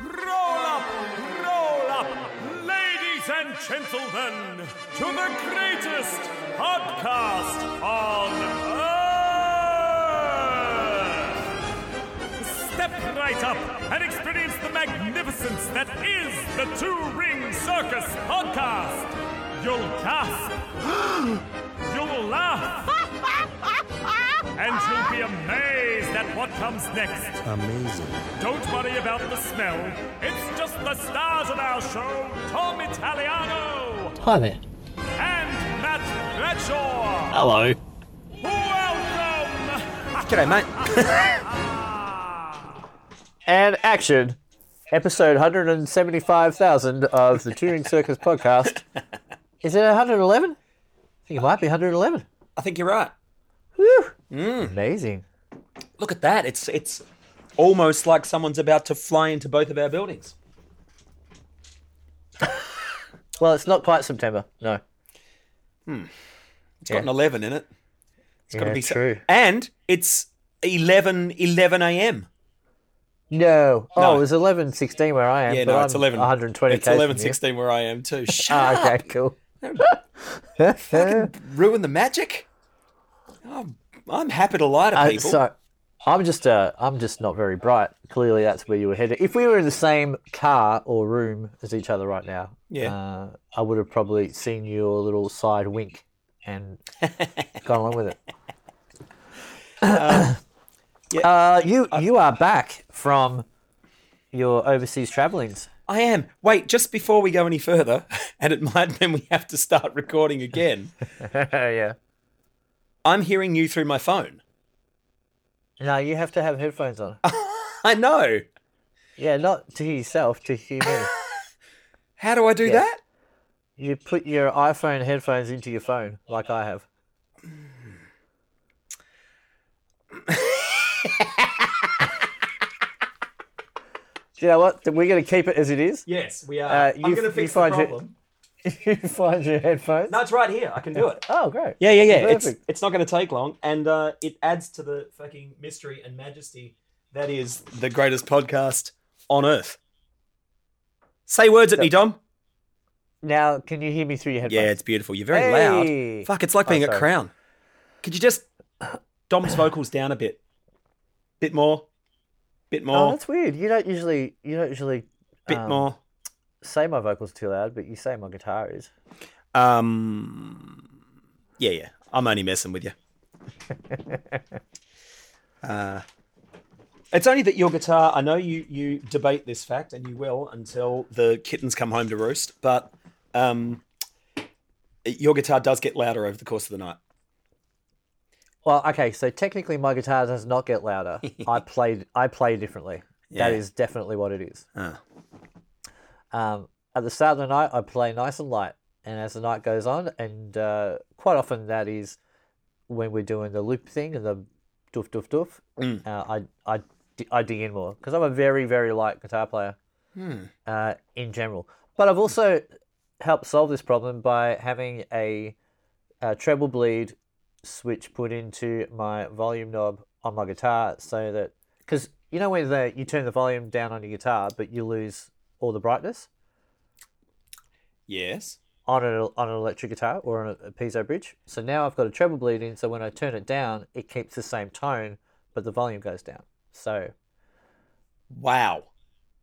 Roll up, roll up, ladies and gentlemen, to the greatest podcast on earth. Step right up and experience the magnificence that is the Two Ring Circus podcast. You'll gasp, you'll laugh, and you'll be amazed at what comes next. Amazing. Don't worry about the smell. It's just the stars of our show, Dom Italiano Hi there. and Matt Bradshaw. Hello. Welcome! G'day, mate. And action. Episode 175,000 of the Touring Circus podcast. Is it 111? I think it might be 111. I think you're right. Whew. Mm. Amazing. Look at that. It's it's almost like someone's about to fly into both of our buildings. Well, it's not quite September. No. Hmm. It's got an 11 in it. It's got to Yeah, be true. And it's 11 11 a.m. No. Oh, No. it was 11.16 where I am. Yeah, no, I'm it's 11. 120 It's k's from 11 16 where I am too. Shut Ah, okay, cool. Fucking Ruin the magic. I'm, I'm happy to lie to Uh, people. so I'm just uh, I'm just not very bright. Clearly, that's where you were headed. If we were in the same car or room as each other right now, Yeah. uh, I would have probably seen your little side wink and gone along with it. yeah. Uh, you you are back from your overseas travelings. I am. Wait, just before we go any further, and it might mean we have to start recording again, yeah. I'm hearing you through my phone. No, you have to have headphones on. I know. Yeah, not to yourself, to hear me. How do I do Yeah. that? You put your iPhone headphones into your phone, like I have. Do you know what? We're going to keep it as it is. Yes, we are. Uh, I'm you- going to you fix the find your- problem. You find your headphones. No, it's right here. I can do it. Oh, great. Yeah, yeah, yeah. It's Perfect. it's not going to take long, and uh, it adds to the fucking mystery and majesty that is the greatest podcast on earth. Say words at me, Dom. Now, can you hear me through your headphones? Yeah, it's beautiful. You're very Hey. loud. Fuck, it's like Oh, being at sorry. Crown. Could you just Dom's vocals down a bit, bit more, bit more. Oh, more, that's weird. You don't usually you don't usually bit um, more? Say my vocals are too loud, but you say my guitar is. Um, yeah, yeah. I'm only messing with you. uh, it's only that your guitar. I know you you debate this fact, and you will until the kittens come home to roost. But um, your guitar does get louder over the course of the night. Well, okay, so technically my guitar does not get louder. I play I play differently. That Yeah. is definitely what it is. Ah. Um, at the start of the night, I play nice and light, and as the night goes on, and uh, quite often that is when we're doing the loop thing and the doof doof doof. Mm. Uh, I I I dig in more because I'm a very very light guitar player Hmm. uh, in general. But I've also helped solve this problem by having a, a treble bleed switch put into my volume knob on my guitar, so that because you know when the, you turn the volume down on your guitar, but you lose all the brightness Yes. on an on an electric guitar or on a, a piezo bridge. So now I've got a treble bleed in, so when I turn it down, it keeps the same tone, but the volume goes down. So Wow.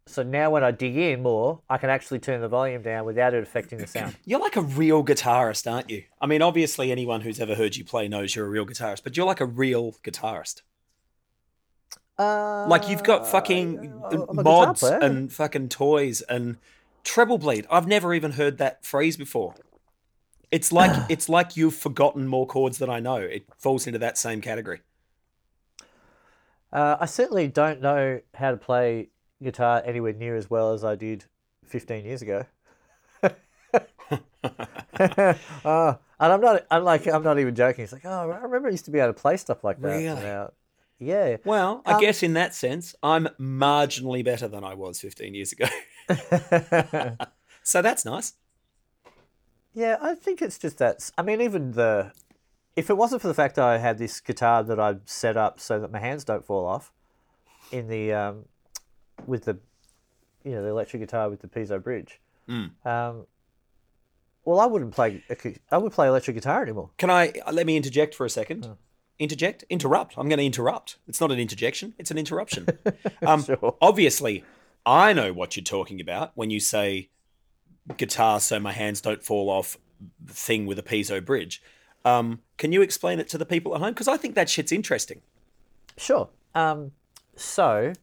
so now when I dig in more, I can actually turn the volume down without it affecting the sound. You're like a real guitarist, aren't you? I mean, obviously, anyone who's ever heard you play knows you're a real guitarist, but you're like a real guitarist. Uh, Like you've got fucking I'm a guitar mods and fucking toys and treble bleed. I've never even heard that phrase before. It's like it's like you've forgotten more chords than I know. It falls into that same category. Uh, I certainly don't know how to play guitar anywhere near as well as I did 15 years ago. uh, and I'm not, I'm like, I'm not even joking. It's like, oh, I remember I used to be able to play stuff like that. Really? Now, yeah. Well, I Um, guess in that sense, I'm marginally better than I was 15 years ago. so that's nice. yeah, I think it's just that. I mean, even the, if it wasn't for the fact that I had this guitar that I'd set up so that my hands don't fall off, in the, um, with the, you know the electric guitar with the piezo bridge. Mm. Um, well, I wouldn't play. I would play electric guitar anymore. Can I let me interject for a second? Oh. Interject, interrupt. I'm going to interrupt. It's not an interjection; it's an interruption. Um, Sure. Obviously, I know what you're talking about when you say guitar, so my hands don't fall off. Thing with a piezo bridge. Um, can you explain it to the people at home? Because I think that shit's interesting. Sure. Um, so,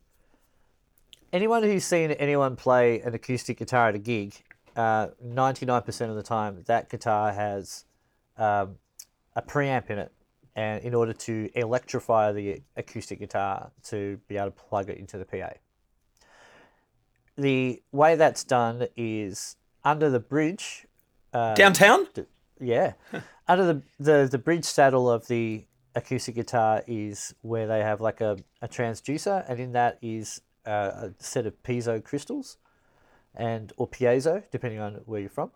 anyone who's seen anyone play an acoustic guitar at a gig, uh, 99% of the time, that guitar has um, a preamp in it. And in order to electrify the acoustic guitar to be able to plug it into the PA. The way that's done is under the bridge, Downtown? yeah. Under the, the, the bridge saddle of the acoustic guitar is where they have like a, a transducer, and in that is uh, a set of piezo crystals, and or piezo, depending on where you're from,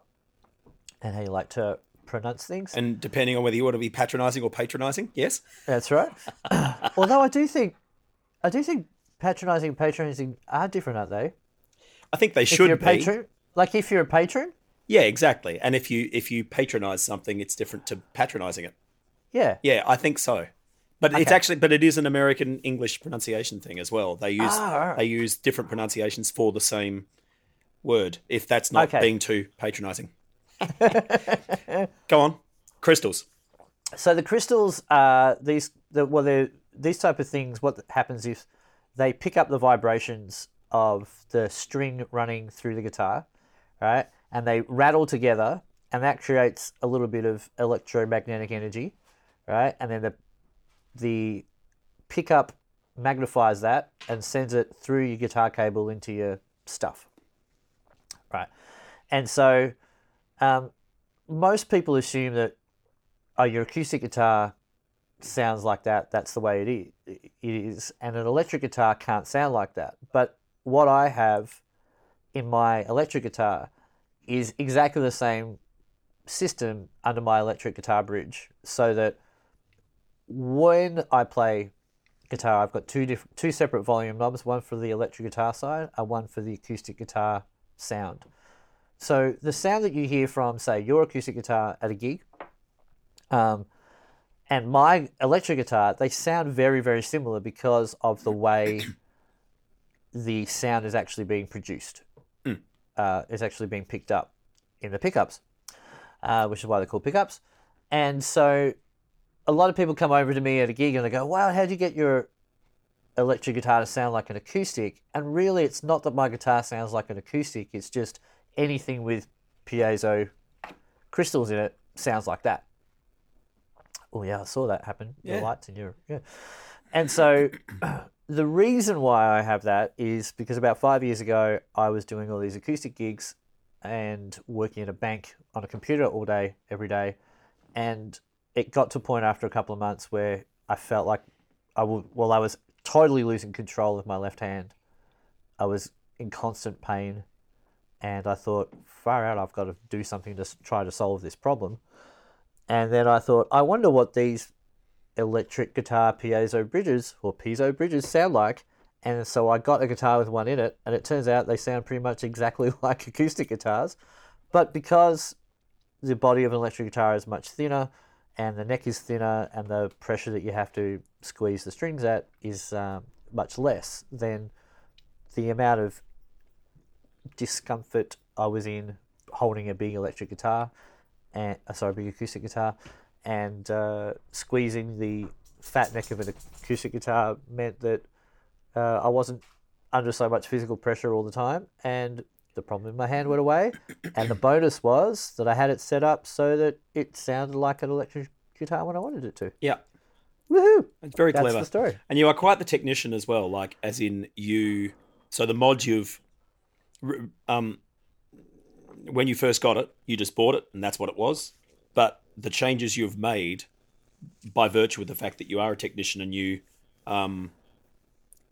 and how you like to pronounce things. And depending on whether you want to be patronising or patronising, yes. That's right. Although I do think, I do think patronising and patronising are different, aren't they? I think they should be. patron, like if you're a patron, Yeah, exactly. And if you if you patronise something, it's different to patronising it. yeah, Yeah, I think so. But it's actually, but it is an American English pronunciation thing as well. They use Ah, alright. they use different pronunciations for the same word. If that's not Okay. being too patronising. Go on, crystals. So the crystals are these. The, well, they're these type of things. What happens if they pick up the vibrations of the string running through the guitar, right? And they rattle together, and that creates a little bit of electromagnetic energy, right? And then the the pickup magnifies that and sends it through your guitar cable into your stuff, right? And so um, most people assume that oh, your acoustic guitar sounds like that. That's the way it is. It is, and an electric guitar can't sound like that. But what I have in my electric guitar is exactly the same system under my electric guitar bridge, so that when I play guitar, I've got two different, two separate volume knobs, one for the electric guitar side and one for the acoustic guitar sound. So the sound that you hear from, say, your acoustic guitar at a gig, um, and my electric guitar, they sound very, very similar because of the way the sound is actually being produced. Uh, is actually being picked up in the pickups, uh, which is why they're called pickups. And so a lot of people come over to me at a gig and they go, Wow, how'd you get your electric guitar to sound like an acoustic? And really, it's not that my guitar sounds like an acoustic, it's just anything with piezo crystals in it sounds like that. Oh, yeah, I saw that happen. Yeah. The lights in your. Yeah. And so the reason why I have that is because about five years ago, I was doing all these acoustic gigs and working at a bank on a computer all day, every day. And it got to a point after a couple of months where I felt like I would, well, I was totally losing control of my left hand. I was in constant pain. And I thought, far out, I've got to do something to try to solve this problem. And then I thought, I wonder what these electric guitar piezo bridges or piezo bridges sound like. And so I got a guitar with one in it, and it turns out they sound pretty much exactly like acoustic guitars. But because the body of an electric guitar is much thinner, and the neck is thinner, and the pressure that you have to squeeze the strings at is um, much less, then the amount of discomfort I was in holding a big electric guitar, and uh, sorry, big acoustic guitar, and uh, squeezing the fat neck of an acoustic guitar meant that uh, I wasn't under so much physical pressure all the time, and the problem in my hand went away. and the bonus was that I had it set up so that it sounded like an electric guitar when I wanted it to. Yeah, Woohoo! it's very That's clever. the story. And you are quite the technician as well. Like, as in you. So the mod you've, um, when you first got it, you just bought it, and that's what it was. But the changes you've made, by virtue of the fact that you are a technician and you, um,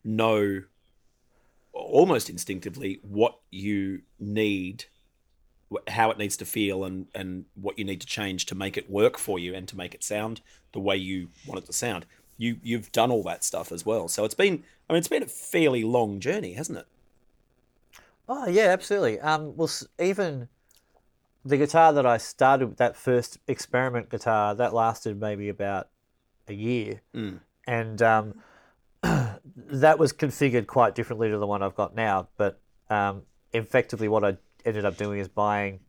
know almost instinctively what you need how it needs to feel and and what you need to change to make it work for you and to make it sound the way you want it to sound. You you've done all that stuff as well. So it's been i mean it's been a fairly long journey hasn't it Oh yeah, absolutely. Um, well, even the guitar that I started with, that first experiment guitar, that lasted maybe about a year, and um, that was configured quite differently to the one I've got now. But um, effectively, what I ended up doing is buying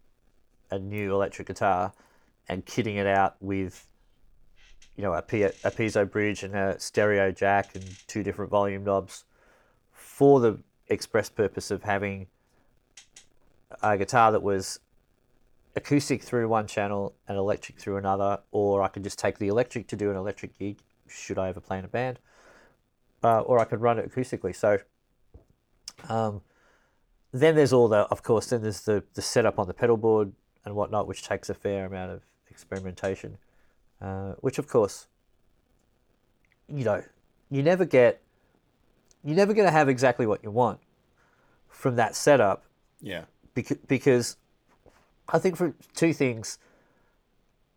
a new electric guitar and kitting it out with, you know, a, P- a piezo bridge and a stereo jack and two different volume knobs for the express purpose of having a guitar that was acoustic through one channel and electric through another, or I could just take the electric to do an electric gig, should I ever play in a band, uh, or I could run it acoustically. So, um, then there's all the, of course, then there's the, the setup on the pedal board and whatnot, which takes a fair amount of experimentation, uh, which, of course, you know, you never get, you're never going to have exactly what you want from that setup Yeah. because, because I think for two things,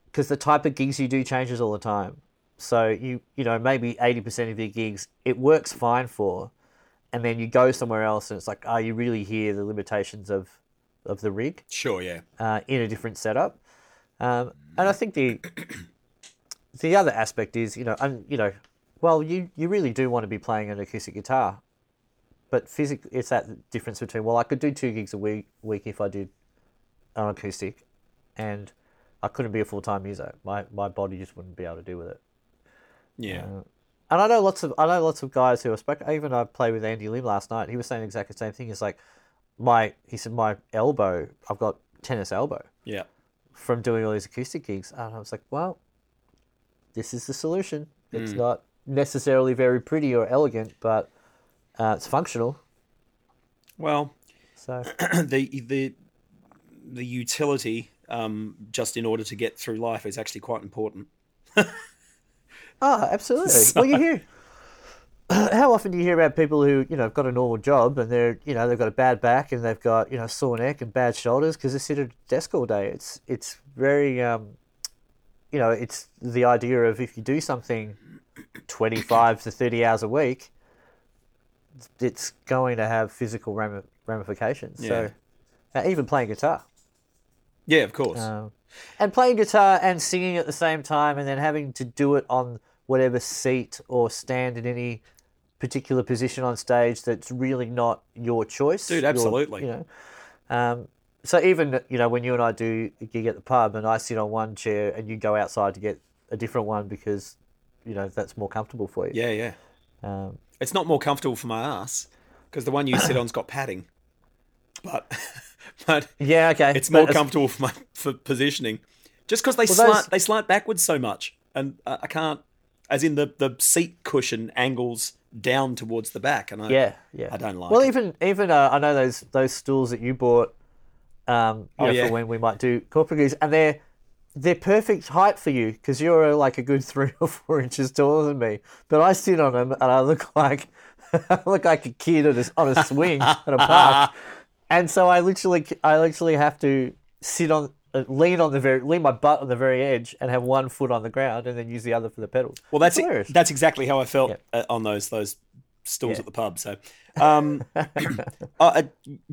because the type of gigs you do changes all the time. So you you know maybe eighty percent of your gigs it works fine for, and then you go somewhere else and it's like oh you really hear the limitations of of the rig Sure. Yeah. uh, in a different setup. Um, and I think the the other aspect is you know and you know well you you really do want to be playing an acoustic guitar, but physically it's that difference between well I could do two gigs a week week if I did an acoustic, and I couldn't be a full time user. My my body just wouldn't be able to deal with it. Yeah. Uh, and I know lots of I know lots of guys who are spoke. Even I played with Andy Lim last night. He was saying exactly the same thing. It's like my he said my elbow. I've got tennis elbow yeah. from doing all these acoustic gigs. And I was like, well, this is the solution. It's mm. not necessarily very pretty or elegant, but uh, it's functional. Well, So the the the utility um, just in order to get through life is actually quite important. Oh, absolutely. Well, you hear. How often do you hear about people who you know have got a normal job and they're you know they've got a bad back and they've got you know sore neck and bad shoulders because they sit at a desk all day? It's it's very um, you know it's the idea of if you do something twenty five to thirty hours a week, it's going to have physical ram- ramifications. So uh, even playing guitar. Yeah, of course. Um, and playing guitar and singing at the same time, and then having to do it on whatever seat or stand in any particular position on stage that's really not your choice. Dude, Your- absolutely. you know, um, so even you know when you and I do a gig at the pub, and I sit on one chair, and you go outside to get a different one because you know that's more comfortable for you. yeah, yeah. Um, It's not more comfortable for my ass because the one you sit on's got padding, but but yeah. Okay. it's But more as- comfortable for my for positioning. Just because they Well, slant those- they slant backwards so much, and uh, I can't. As in the the seat cushion angles down towards the back, and I Yeah, yeah. I don't like Well, it. even even uh, I know those those stools that you bought, um, you Oh, know, yeah. for when we might do corporate gigs, and they're they're perfect height for you because you're uh, like a good three or four inches taller than me. But I sit on them and I look like I look like a kid on a, on a swing at a park, and so I literally I literally have to sit on. Uh, lean on the very lean my butt on the very edge and have one foot on the ground and then use the other for the pedals. Well, that's hilarious. that's exactly how I felt Yeah. uh, on those those stools Yeah. at the pub. So, um, uh,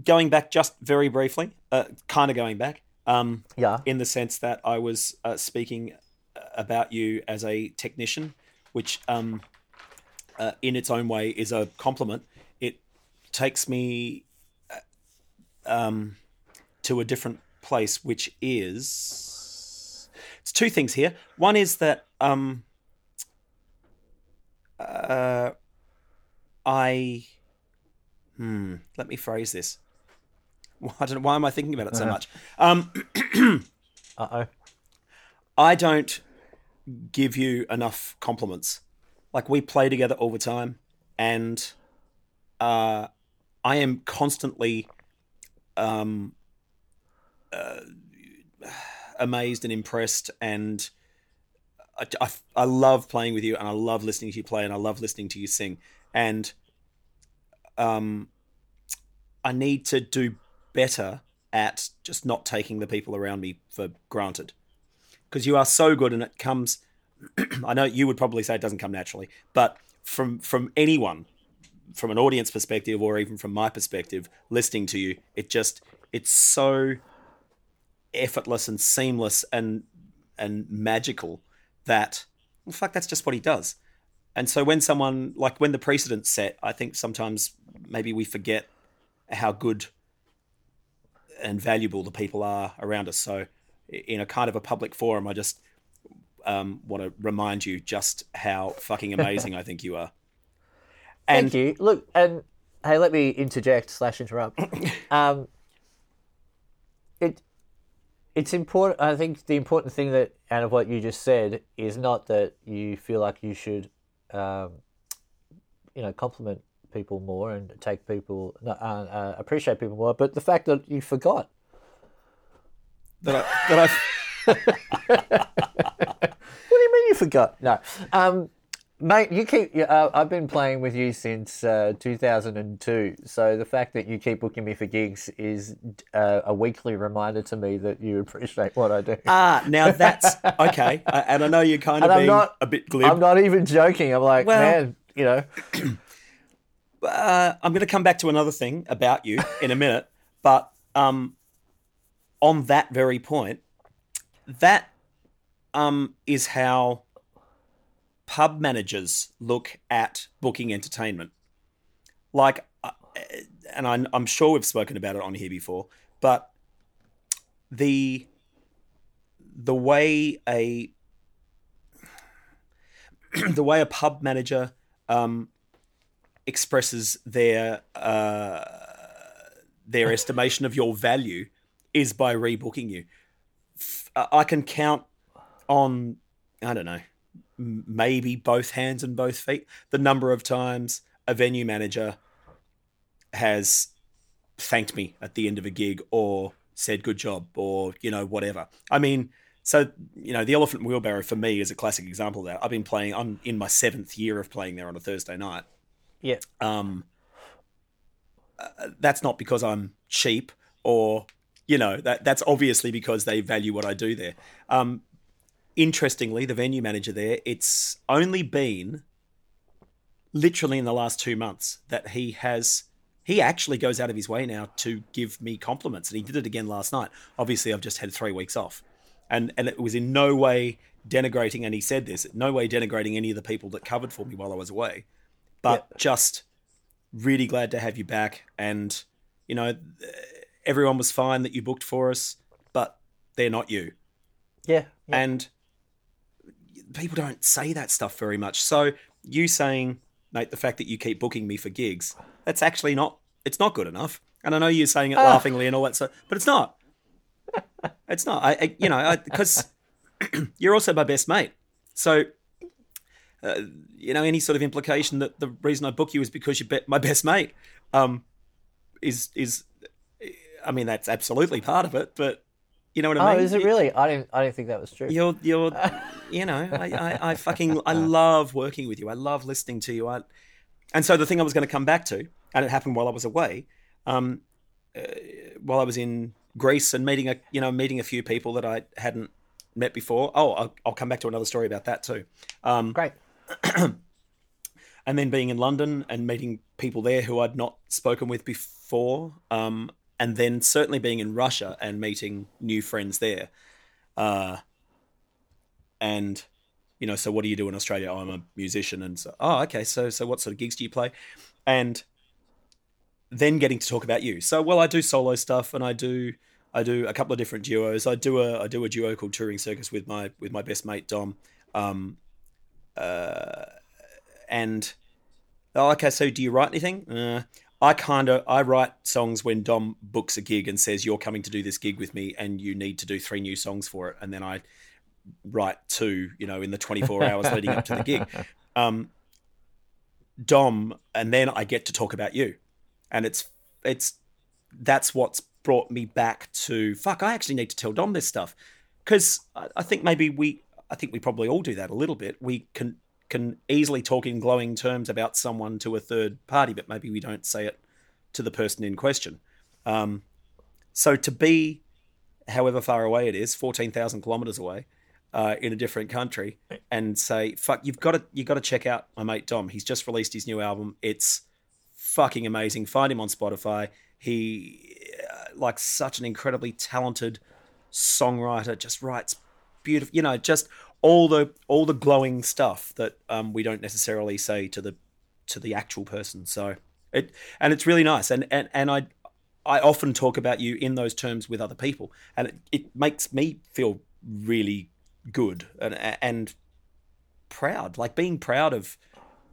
going back just very briefly, uh, kind of going back, um, yeah. in the sense that I was uh, speaking about you as a technician, which, um, uh, in its own way, is a compliment. It takes me uh, um, to a different place, which is it's two things here. One is that um, uh, I hmm, let me phrase this. I don't know why am I thinking about it so much. Um, Uh oh. I don't give you enough compliments. Like we play together all the time, and uh, I am constantly um, uh, amazed and impressed, and I, I, I love playing with you, and I love listening to you play, and I love listening to you sing, and um, I need to do better at just not taking the people around me for granted because you are so good and it comes i know you would probably say it doesn't come naturally but from from anyone from an audience perspective or even from my perspective, listening to you, it just it's so effortless and seamless and and magical that well, fuck, that's just what he does. And so when someone like when the precedent's set, I think sometimes maybe we forget how good and valuable the people are around us. So in a kind of a public forum, I just um, want to remind you just how fucking amazing I think you are. And Thank you. Look, and hey, let me interject slash interrupt. Um, it it's important. I think the important thing that out of what you just said is not that you feel like you should, um, you know, compliment people more and take people uh, uh, appreciate people more, but the fact that you forgot that I, that I. what do you mean you forgot? No, um, Mate, you keep. Uh, I've been playing with you since uh, 2002, so the fact that you keep booking me for gigs is uh, a weekly reminder to me that you appreciate what I do. Ah, now that's okay, and I know you're kind of being not, a bit glib. I'm not even joking. I'm like, well, man, you know. Uh, I'm going to come back to another thing about you in a minute, but um, on that very point, that um, is how pub managers look at booking entertainment. Like, uh, and I, I'm sure we've spoken about it on here before, but the the way a the way a pub manager um, expresses their uh, their estimation of your value is by rebooking you. I can count on I don't know maybe both hands and both feet the number of times a venue manager has thanked me at the end of a gig or said good job or you know whatever. I mean so you know the elephant wheelbarrow for me is a classic example of that. I've been playing i'm in my seventh year of playing there on a thursday night yeah. Um uh, that's not because i'm cheap or you know that that's obviously because they value what i do there. Um interestingly, the venue manager there, it's only been literally in the last two months that he has he actually goes out of his way now to give me compliments and he did it again last night. Obviously i've just had three weeks off. And and it was in no way denigrating and he said this no way denigrating any of the people that covered for me while i was away but just really glad to have you back and you know everyone was fine that you booked for us but they're not you yeah, yeah. and people don't say that stuff very much. So you saying, mate, the fact that you keep booking me for gigs, that's actually not it's not good enough. And I know you're saying it uh. laughingly and all that stuff, but it's not. It's not. I, I you know, because you're also my best mate. So uh, you know, any sort of implication that the reason I book you is because you're my best mate, um, is is, I mean, that's absolutely part of it. But you know what I oh, mean? is it really? I didn't. I didn't think that was true. You're, you're, you know, I, I, I fucking, I love working with you. I love listening to you. I, and so the thing I was going to come back to, and it happened while I was away, um, uh, while I was in Greece and meeting a, you know, meeting a few people that I hadn't met before. Oh, I'll, I'll come back to another story about that too. Um, Great. and then being in London and meeting people there who I'd not spoken with before. Um, and then certainly being in Russia and meeting new friends there. Uh, and you know, so what do you do in Australia? Oh, I'm a musician, and so oh, okay. So so what sort of gigs do you play? And then getting to talk about you. So well, I do solo stuff, and I do I do a couple of different duos. I do a I do a duo called Touring Circus with my with my best mate Dom. Um, uh, and oh, okay. So do you write anything? Uh, I kind of I write songs when Dom books a gig and says you're coming to do this gig with me and you need to do three new songs for it, and then I write two, you know, in the 24 hours leading up to the gig. Um, Dom, and then I get to talk about you, and it's it's that's what's brought me back to fuck. I actually need to tell Dom this stuff because I, I think maybe we I think we probably all do that a little bit. We can can easily talk in glowing terms about someone to a third party, but maybe we don't say it to the person in question. Um, so to be, however far away it is, fourteen thousand kilometers away, uh, in a different country, and say, "Fuck, you've got to you got to check out my mate Dom. He's just released his new album. It's fucking amazing. Find him on Spotify. He uh, like such an incredibly talented songwriter. Just writes beautiful. You know, just all the all the glowing stuff that um, we don't necessarily say to the to the actual person. So it and it's really nice. And and and I I often talk about you in those terms with other people, and it, it makes me feel really good and and proud. Like being proud of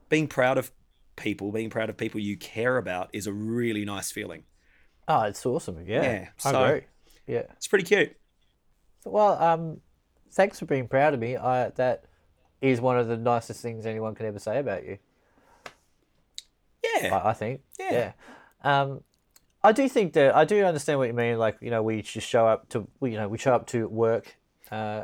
being proud of people, being proud of people you care about is a really nice feeling. Oh, it's awesome. Yeah, Yeah, I so- agree. Yeah. It's pretty cute. Well, um, thanks for being proud of me. I that is one of the nicest things anyone can ever say about you. Yeah. I, I think. Yeah. Yeah. Um, I do think that I do understand what you mean. Like you know, we just show up to you know we show up to work, uh,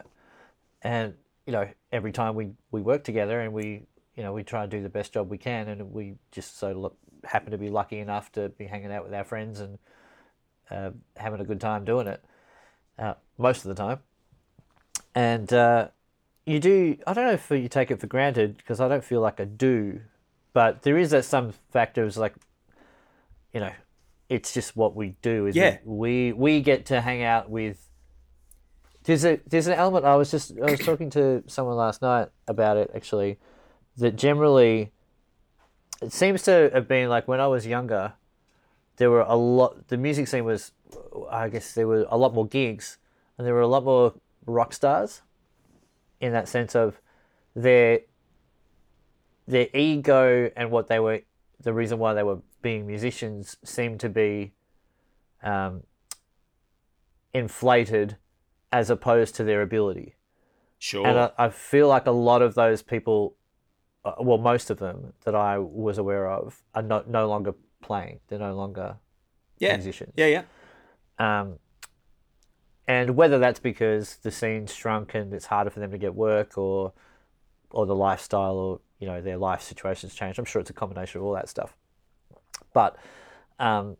and you know every time we we work together and we you know we try and do the best job we can, and we just so look, happen to be lucky enough to be hanging out with our friends and uh, having a good time doing it uh, most of the time. And uh, you do. I don't know if you take it for granted because I don't feel like I do, but there is that some factors like, you know, it's just what we do. Is Yeah. we we get to hang out with. There's a there's an element. I was just I was talking to someone last night about it actually, that generally. It seems to have been like when I was younger, there were a lot. The music scene was, I guess, there were a lot more gigs, and there were a lot more rock stars. In that sense of, their their ego and what they were, the reason why they were being musicians seemed to be, um, inflated, as opposed to their ability. Sure. And I, I feel like a lot of those people, uh, well, most of them that I was aware of, are no, no longer playing. They're no longer yeah. musicians. Yeah, yeah. Um, and whether that's because the scene's shrunk and it's harder for them to get work, or or the lifestyle, or you know their life situations changed. I'm sure it's a combination of all that stuff. But um,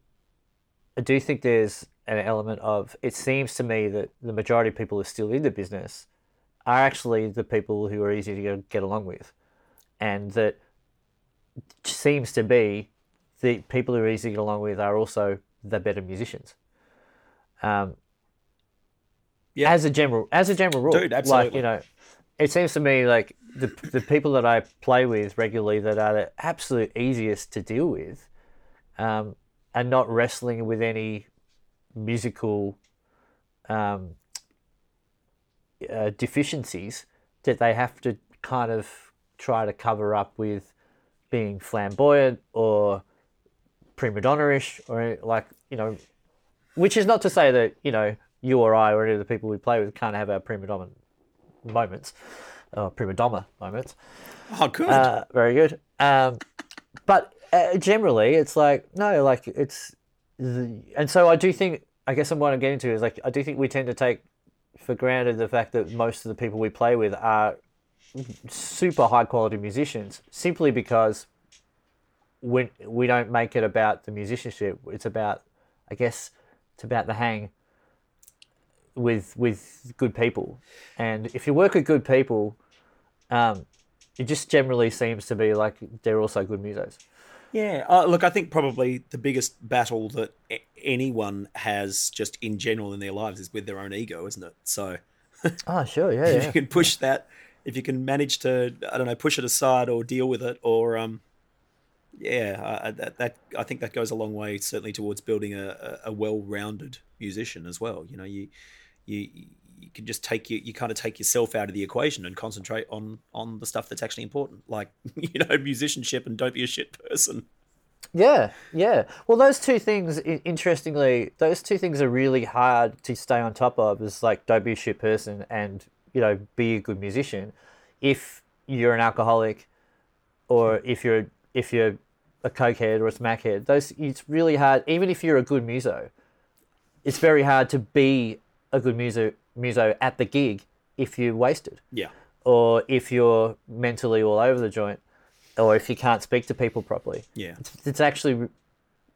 I do think there's an element of. It seems to me that the majority of people who are still in the business are actually the people who are easy to get, along with, and that seems to be the people who are easy to get along with are also the better musicians. Um, Yeah. as a general as a general rule, Dude, absolutely. Like you know, it seems to me like the the people that I play with regularly that are the absolute easiest to deal with, um, are not wrestling with any musical um, uh, deficiencies that they have to kind of try to cover up with being flamboyant or prima donna-ish or like you know which is not to say that you know you or I or any of the people we play with can't have our prima donna moments or prima donna moments Oh, good. uh, very good. Um, but uh, generally, it's like no, like it's, the, and so I do think. I guess what I'm getting to is like I do think we tend to take for granted the fact that most of the people we play with are super high quality musicians, simply because when we don't make it about the musicianship. It's about, I guess, it's about the hang with with good people, and if you work with good people. Um, it just generally seems to be like they're also good musos. Yeah, uh, look, I think probably the biggest battle that a- anyone has just in general in their lives is with their own ego, isn't it? So Oh, sure, yeah, if yeah. you can push that, if you can manage to, I don't know, push it aside or deal with it, or um, yeah, I, that, that I think that goes a long way, certainly towards building a, a, a well-rounded musician as well. You know, you you you can just take you you kind of take yourself out of the equation and concentrate on on the stuff that's actually important, like you know, musicianship and don't be a shit person. Yeah, yeah. Well, those two things, interestingly, those two things are really hard to stay on top of. Is like don't be a shit person and you know be a good musician. If you're an alcoholic, or if you're if you're a cokehead or a smackhead, those it's really hard. Even if you're a good muso, it's very hard to be a good muso muso at the gig if you're wasted Yeah. or if you're mentally all over the joint, or if you can't speak to people properly. Yeah. It's, it's actually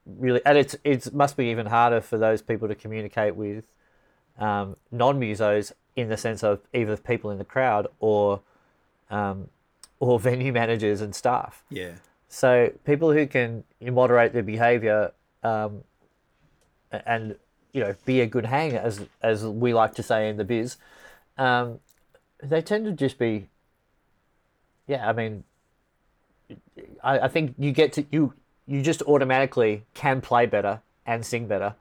really, and it's it must be even harder for those people to communicate with um, non-musos in the sense of either people in the crowd or um, or venue managers and staff. Yeah. So people who can moderate their behaviour um, and you know be a good hang as as we like to say in the biz, um, they tend to just be. Yeah, I mean, I, I think you get to you you just automatically can play better and sing better,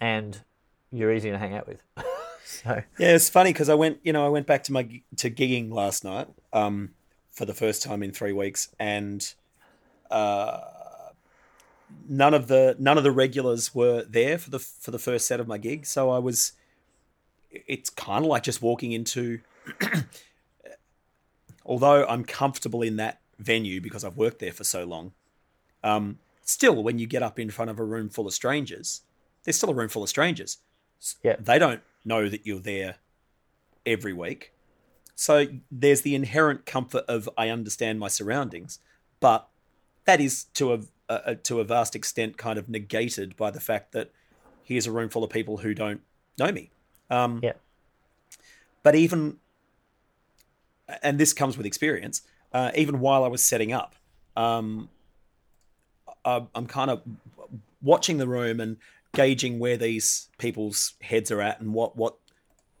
and you're easy to hang out with. so Yeah, it's funny because I went, you know, I went back to my to gigging last night um, for the first time in three weeks, and uh, none of the none of the regulars were there for the for the first set of my gig. So I was, it's kind of like just walking into. although I'm comfortable in that venue because I've worked there for so long, um, still when you get up in front of a room full of strangers, there's still a room full of strangers yeah, they don't know that you're there every week. So there's the inherent comfort of I understand my surroundings, but that is to a, a to a vast extent kind of negated by the fact that here's a room full of people who don't know me. Um, yeah, but even, and this comes with experience. Uh, even while I was setting up, um, I, I'm kind of watching the room and gauging where these people's heads are at and what what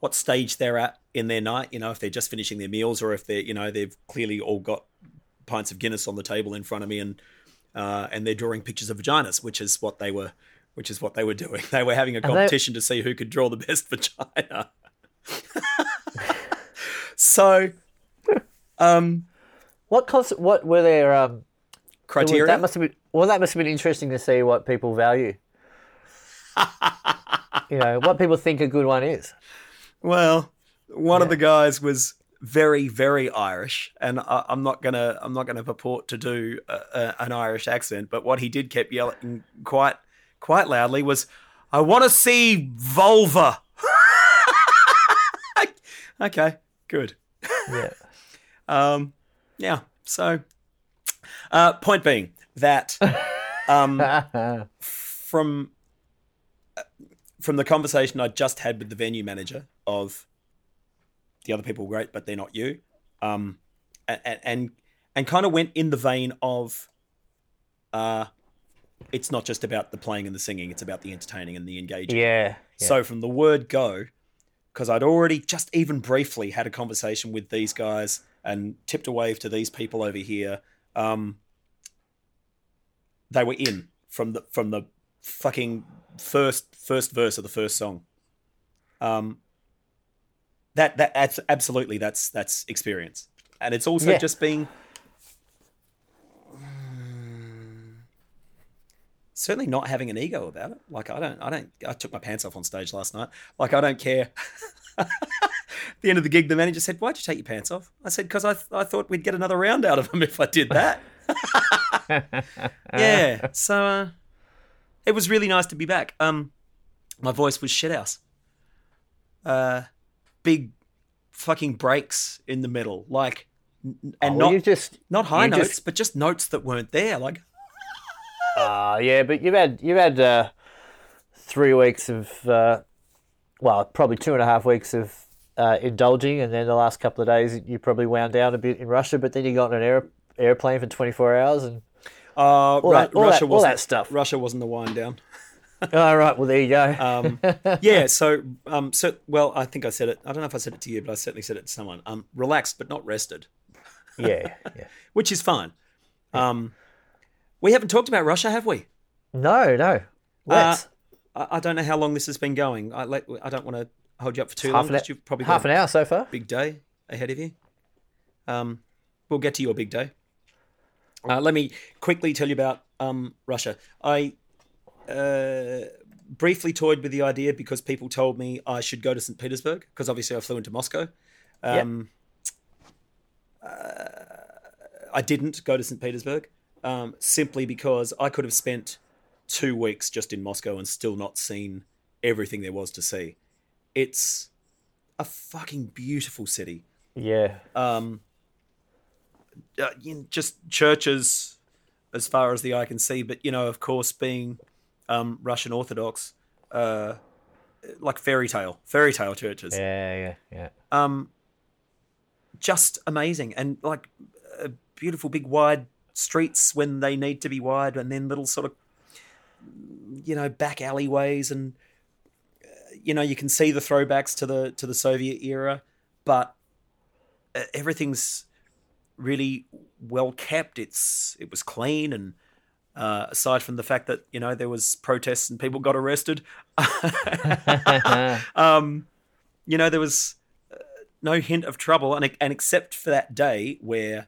what stage they're at in their night. You know, if they're just finishing their meals or if they're you know they've clearly all got pints of Guinness on the table in front of me and uh, and they're drawing pictures of vaginas, which is what they were which is what they were doing. They were having a they- competition to see who could draw the best vagina. so, um, What concept? What were their um? criteria. That must have been well. That must have been interesting to see what people value. you know what people think a good one is. Well, one of the guys was very, very Irish, and I, I'm not gonna, I'm not gonna purport to do a, a, an Irish accent, but what he did kept yelling quite, quite loudly was, "I want to see vulva." okay, good. Yeah. Um, yeah. So, uh, point being that um, from uh, from the conversation I just had with the venue manager of the other people were great, but they're not you, um, and and and kind of went in the vein of, uh, it's not just about the playing and the singing; it's about the entertaining and the engaging. yeah. yeah. So from the word go, because I'd already just even briefly had a conversation with these guys and tipped a wave to these people over here, um, they were in from the from the fucking first first verse of the first song. Um, that that that's absolutely that's that's experience, and it's also Yeah. just being. Certainly not having an ego about it. Like I don't, I don't. I took my pants off on stage last night. Like I don't care. At the end of the gig, the manager said, "Why'd you take your pants off?" I said, "Because I, th- I thought we'd get another round out of them if I did that." yeah. So uh, it was really nice to be back. Um, my voice was shithouse. Uh, big fucking breaks in the middle, like, and well, not just not high notes, just- but just notes that weren't there. Like, Ah, yeah, but you've had you've had uh, three weeks of uh, well, probably two and a half weeks of uh, indulging, and then the last couple of days you probably wound down a bit in Russia. But then you got on an air, airplane for twenty four hours, and uh, Ru- that- all Russia that- all that stuff. Russia wasn't the wind down. All right, well there you go. Um, yeah. So, um, so well, I think I said it. I don't know if I said it to you, but I certainly said it to someone. Um, relaxed but not rested, yeah, yeah. which is fine. Um, we haven't talked about Russia, have we? No, no. Let's I, I don't know how long this has been going. I let, I don't want to hold you up for too half long an, because you've probably half got an hour so far. a big day ahead of you. Um, we'll get to your big day. Uh, let me quickly tell you about um, Russia. I uh, briefly toyed with the idea because people told me I should go to St. Petersburg because obviously I flew into Moscow. Um, uh, I didn't go to St. Petersburg um, simply because I could have spent two weeks just in Moscow and still not seen everything there was to see. It's a fucking beautiful city. Yeah, Um, uh, you know, just churches as far as the eye can see, but you know, of course, being um, Russian Orthodox, uh, like fairy tale, fairy tale churches. yeah, yeah, yeah. Um, just amazing and like beautiful big wide streets when they need to be wide, and then little sort of you know back alleyways, and uh, you know you can see the throwbacks to the to the Soviet era, but uh, everything's really well kept. It's it was clean and. Uh, aside from the fact that you know there was protests and people got arrested, um, you know there was uh, no hint of trouble, and and except for that day where,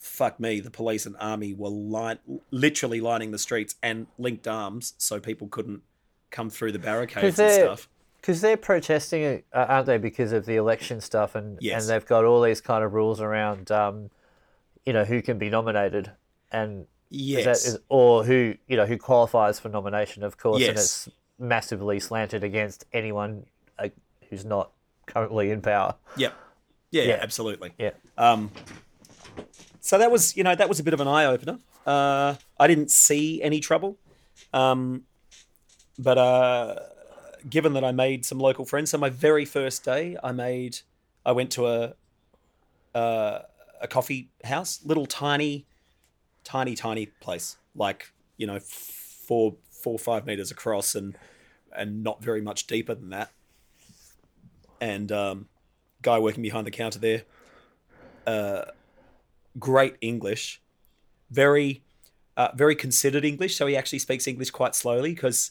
fuck me, the police and army were line, literally lining the streets and linked arms so people couldn't come through the barricades and stuff. Because they're protesting, uh, aren't they, because of the election stuff, and Yes. and they've got all these kind of rules around, um, you know, who can be nominated, and is Yes, that is, or who you know who qualifies for nomination, of course, and Yes. it's massively slanted against anyone uh, who's not currently in power. yep, yeah, yeah, Yeah. absolutely. Yeah, Um, so that was, you know, that was a bit of an eye opener. Uh, I didn't see any trouble, um, but uh, given that I made some local friends, so my very first day, I made, I went to a uh, a coffee house, little tiny, tiny, tiny place, like you know, four, four, or five meters across, and and not very much deeper than that. And um, guy working behind the counter there, great English, very, uh, very considered English. So he actually speaks English quite slowly because,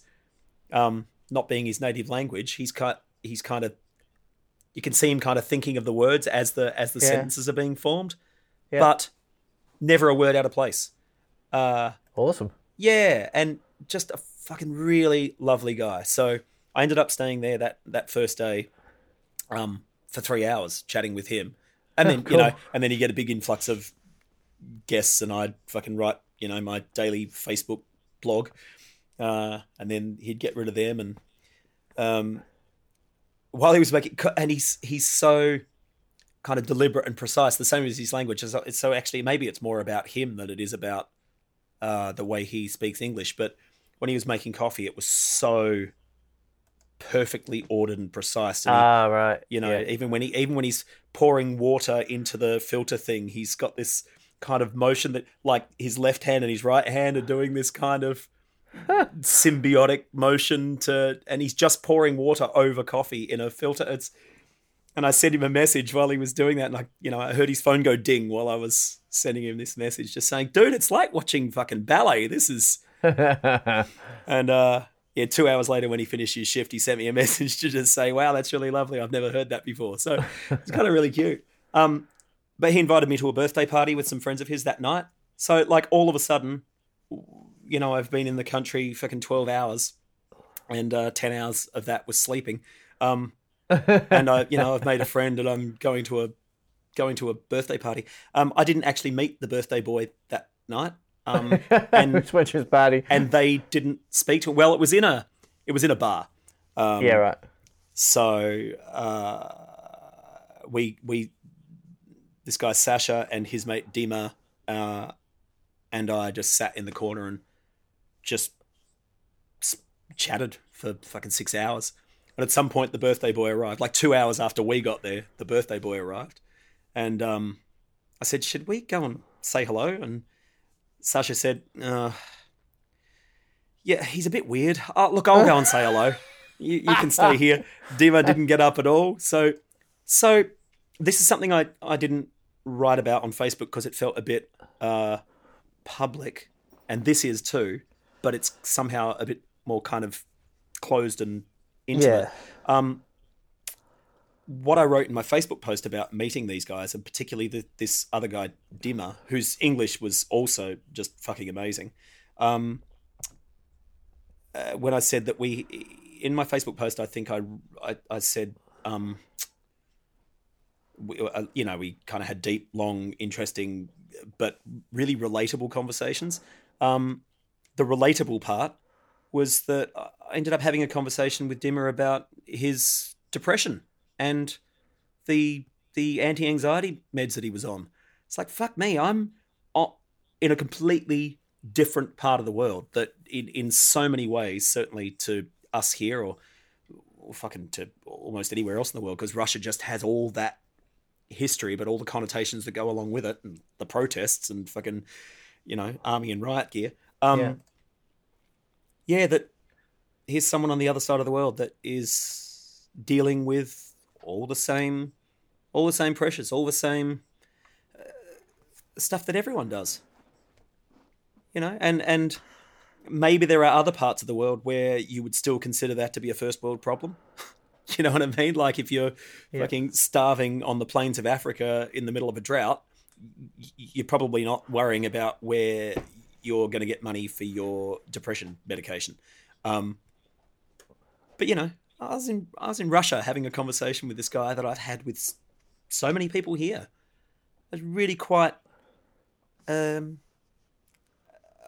um, not being his native language, he's kind, he's kind of, you can see him kind of thinking of the words as the as the Yeah. sentences are being formed, Yeah. but never a word out of place. Uh, awesome. yeah, and just a fucking really lovely guy. So I ended up staying there that that first day, um, for three hours chatting with him, and then cool. you know, and then you get a big influx of guests, and I'd fucking write you know my daily Facebook blog, uh, and then he'd get rid of them, and um, while he was making, and he's he's so kind of deliberate and precise, the same as his language. So, so actually, maybe it's more about him than it is about uh, the way he speaks English. But when he was making coffee, it was so perfectly ordered and precise. And he- Ah, right. you know, Yeah. even when he even when he's pouring water into the filter thing, he's got this kind of motion that like his left hand and his right hand are doing this kind of symbiotic motion to and he's just pouring water over coffee in a filter. It's and I sent him a message while he was doing that, and I, you know, I heard his phone go ding while I was sending him this message, just saying, "Dude, it's like watching fucking ballet. This is." And uh, yeah, two hours later, when he finished his shift, he sent me a message to just say, "Wow, that's really lovely. I've never heard that before." So it's kind of really cute. Um, but he invited me to a birthday party with some friends of his that night. So like all of a sudden, you know, I've been in the country fucking twelve hours, and uh, ten hours of that was sleeping. Um, and I, you know, I've made a friend, and I'm going to a going to a birthday party. Um, I didn't actually meet the birthday boy that night. Um, and Which his party. and they didn't speak to him. Well, it was in a it was in a bar. Um, yeah, right. So uh, we we this guy Sasha and his mate Dima uh, and I just sat in the corner and just chatted for fucking six hours. And at some point, the birthday boy arrived. Like two hours after we got there, the birthday boy arrived, and um, I said, "Should we go and say hello?" And Sasha said, uh, "Yeah, he's a bit weird. Oh, look, I'll go and say hello. You, you can stay here." Dima didn't get up at all, so so this is something I I didn't write about on Facebook because it felt a bit uh, public, and this is too, but it's somehow a bit more kind of closed and intimate. Um, what I wrote in my Facebook post about meeting these guys, and particularly the, this other guy, Dima, whose English was also just fucking amazing. Um, uh, when I said that we, in my Facebook post, I think I, I, I said, um, we, uh, you know, we kind of had deep, long, interesting, but really relatable conversations. Um, the relatable part was that I ended up having a conversation with Dima about his depression and the the anti anxiety meds that he was on. It's like fuck me, I'm in a completely different part of the world that in in so many ways, certainly to us here or or fucking to almost anywhere else in the world, because Russia just has all that history, but all the connotations that go along with it, and the protests and fucking you know, army and riot gear. Um, Yeah. Yeah, that here's someone on the other side of the world that is dealing with all the same, all the same pressures, all the same uh, stuff that everyone does. You know, and and maybe there are other parts of the world where you would still consider that to be a first world problem. you know what I mean? Like if you're Yeah. fucking starving on the plains of Africa in the middle of a drought, y- you're probably not worrying about where you're going to get money for your depression medication. Um, but you know, I was in I was in Russia having a conversation with this guy that I've had with so many people here. It's really quite, um,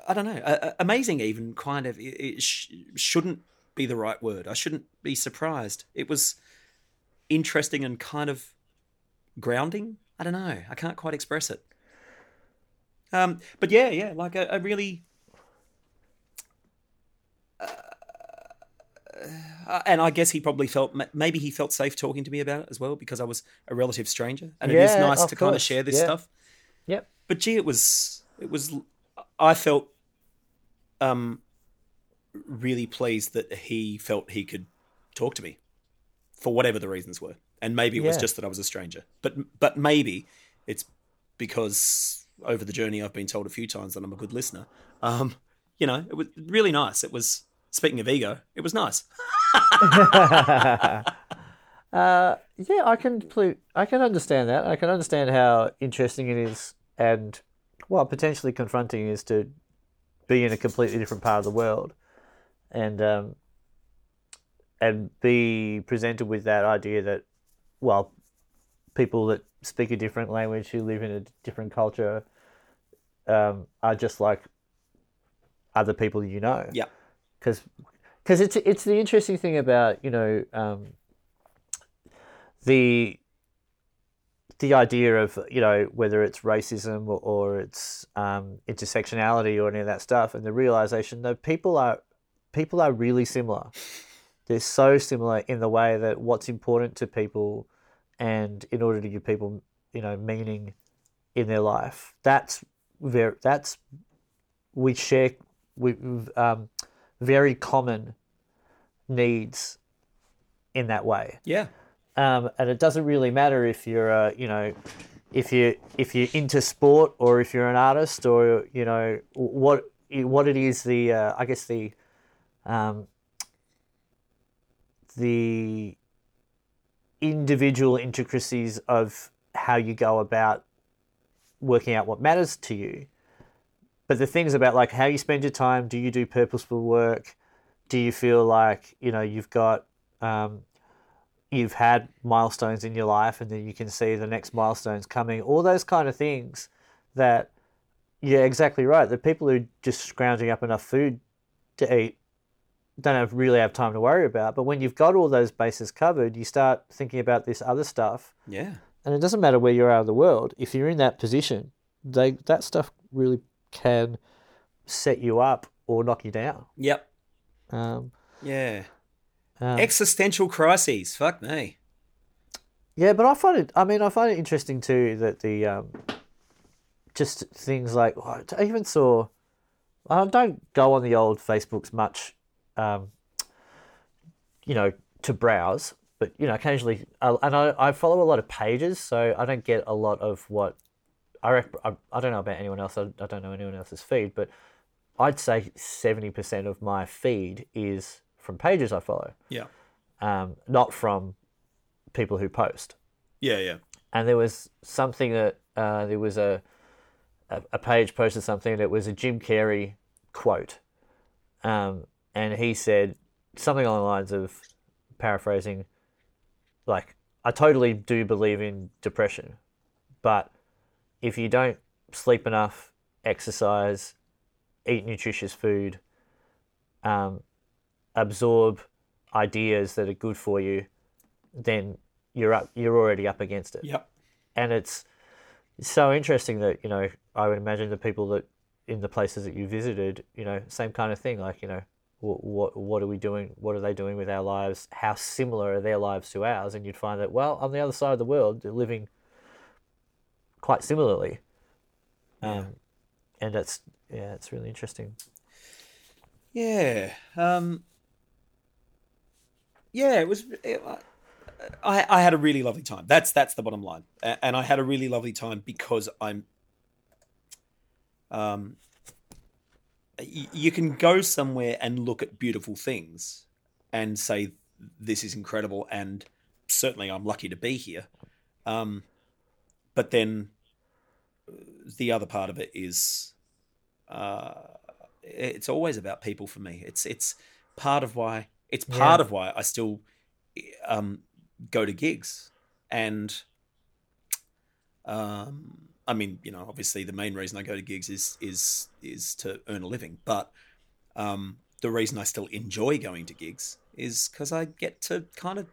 I don't know, a- amazing. Even kind of, it, it sh- shouldn't be the right word. I shouldn't be surprised. It was interesting and kind of grounding. I don't know. I can't quite express it. Um, but yeah, yeah, like a, a really. Uh, and I guess he probably felt maybe he felt safe talking to me about it as well because I was a relative stranger, and it is nice to kind of share this yeah. stuff. Yep. But gee, it was it was. I felt um really pleased that he felt he could talk to me for whatever the reasons were, and maybe it was just that I was a stranger, but but maybe it's because over the journey I've been told a few times that I'm a good listener. Um, you know, it was really nice. It was speaking of ego, it was nice. uh, yeah, I can I can understand that. I can understand how interesting it is, and well, potentially confronting is to be in a completely different part of the world, and um, and be presented with that idea that, well, people that speak a different language who live in a different culture, um, are just like other people you know Yeah, because because it's it's the interesting thing about you know um, the the idea of you know whether it's racism or, or it's um, intersectionality or any of that stuff, and the realization that people are people are really similar. They're so similar in the way that what's important to people, and in order to give people you know meaning in their life, that's very that's we share we um, very common needs in that way. Yeah, um, and it doesn't really matter if you're uh, you know if you if you're into sport or if you're an artist or you know what what it is the uh, I guess the um, the individual intricacies of how you go about working out what matters to you. But the things about like how you spend your time do you do purposeful work? Do you feel like you know you've got um, you've had milestones in your life and then you can see the next milestones coming? All those kind of things that yeah exactly right. The people who are just scrounging up enough food to eat don't have, really have time to worry about but when you've got all those bases covered you start thinking about this other stuff yeah, and it doesn't matter where you are in the world if you're in that position they that stuff really can set you up or knock you down yep, um, yeah. um, Existential crises. Fuck me. Yeah, but I find it. I mean, I find it interesting too that the um, just things like oh, I even saw. I don't go on the old Facebooks much, um, you know, to browse. But you know, occasionally, I, and I, I follow a lot of pages, so I don't get a lot of what I. Rec- I, I don't know about anyone else. I, I don't know anyone else's feed, but I'd say seventy percent of my feed is from pages I follow, Yeah, um, not from people who post yeah, yeah. and there was something that uh, there was a, a a page posted something that was a Jim Carrey quote, um, and he said something along the lines of paraphrasing, like I totally do believe in depression, but if you don't sleep enough, exercise, eat nutritious food, um, absorb ideas that are good for you, then you're up. You're already up against it Yep. and it's so interesting that you know I would imagine the people that in the places that you visited, you know, same kind of thing. Like you know, what what what are we doing? What are they doing with our lives? How similar are their lives to ours? And you'd find that well, on the other side of the world, they're living quite similarly. Um, and it's yeah, it's really interesting. Yeah. Um, yeah, it was. It, I I had a really lovely time. That's that's the bottom line, and I had a really lovely time because I'm. Um. You can go somewhere and look at beautiful things, and say this is incredible, and certainly I'm lucky to be here. Um, but then uh, the other part of it is uh, it's always about people for me. It's it's part of why it's part Yeah. of why I still um, go to gigs, and um, I mean, you know, obviously the main reason I go to gigs is is is to earn a living, but um, the reason I still enjoy going to gigs is because I get to kind of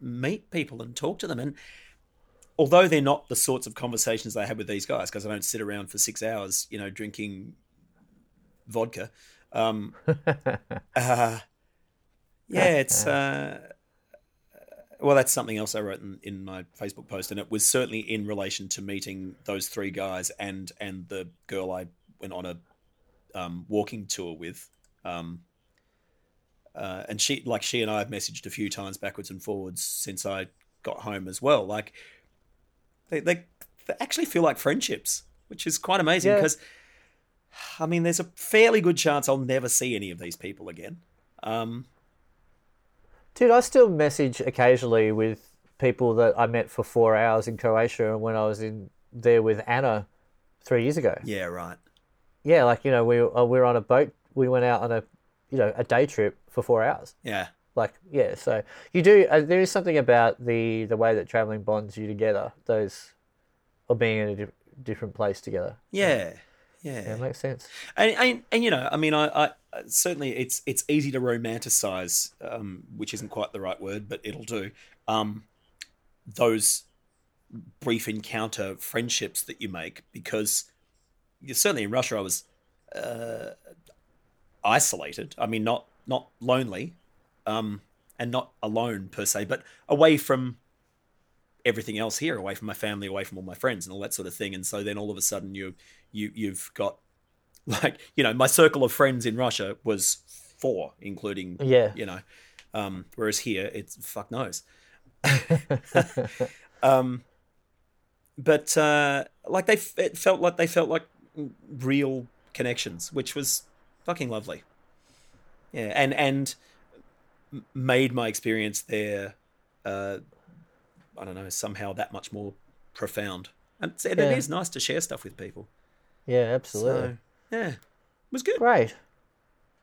meet people and talk to them and although they're not the sorts of conversations I have with these guys, because I don't sit around for six hours, you know, drinking vodka. Um, uh, yeah, it's uh, well, that's something else I wrote in, in my Facebook post, and it was certainly in relation to meeting those three guys and and the girl I went on a um, walking tour with. Um, uh, and she, like she and I, have messaged a few times backwards and forwards since I got home as well. Like they, they, they actually feel like friendships, which is quite amazing Yeah. because, I mean, there's a fairly good chance I'll never see any of these people again. Um, Dude, I still message occasionally with people that I met for four hours in Croatia when I was in there with Anna three years ago. yeah, right. Yeah, like you know, we uh, we were on a boat. We went out on a you know a day trip for four hours. Yeah, Like yeah, so you do. Uh, there is something about the the way that traveling bonds you together. Those, or being in a di- different place together. yeah, yeah. Yeah, it makes sense. and, and and you know, I mean, I, I certainly it's it's easy to romanticize, um, which isn't quite the right word, but it'll do. Um, those brief encounter friendships that you make because certainly in Russia I was uh, isolated. I mean, not not lonely, um, and not alone per se, but away from everything else here, away from my family, away from all my friends, and all that sort of thing. And so then all of a sudden you you you've got like you know my circle of friends in Russia was four, including Yeah. you know, um, whereas here it's fuck knows. um, but uh, like they it felt like they felt like real connections, which was fucking lovely. Yeah, and and made my experience there, uh, I don't know, somehow that much more profound. And Yeah. it is nice to share stuff with people. Yeah, absolutely. So yeah, it was good. Great.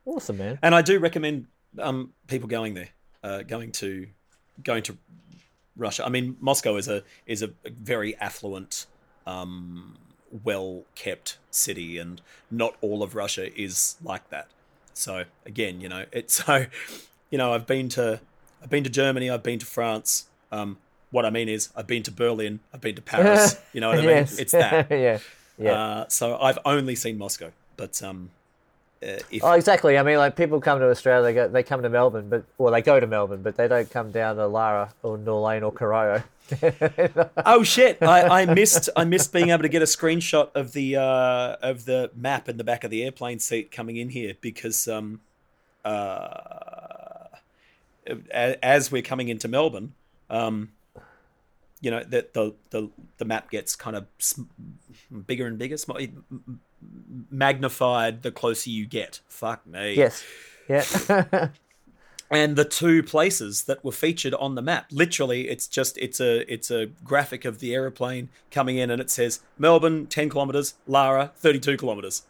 Awesome, man. And I do recommend um, people going there, uh, going to going to Russia. I mean, Moscow is a is a very affluent, um, well kept city, and not all of Russia is like that. So again, you know, it's so you know, I've been to I've been to Germany, I've been to France. Um, what I mean is, I've been to Berlin, I've been to Paris. You know what I mean? yes. It's that. yeah. Yeah. Uh, so I've only seen Moscow, but um, uh, if Oh, exactly. I mean, like people come to Australia, they go, they come to Melbourne, but well, they go to Melbourne, but they don't come down to Lara or Norlane or Corio. Oh shit! I, I missed I missed being able to get a screenshot of the uh, of the map in the back of the airplane seat coming in here because um, uh, as we're coming into Melbourne, um, you know that the, the the map gets kind of bigger and bigger, sm- magnified the closer you get. Fuck me. yes. Yeah. and the two places that were featured on the map literally it's just it's a it's a graphic of the aeroplane coming in and it says melbourne 10 kilometers lara 32 kilometers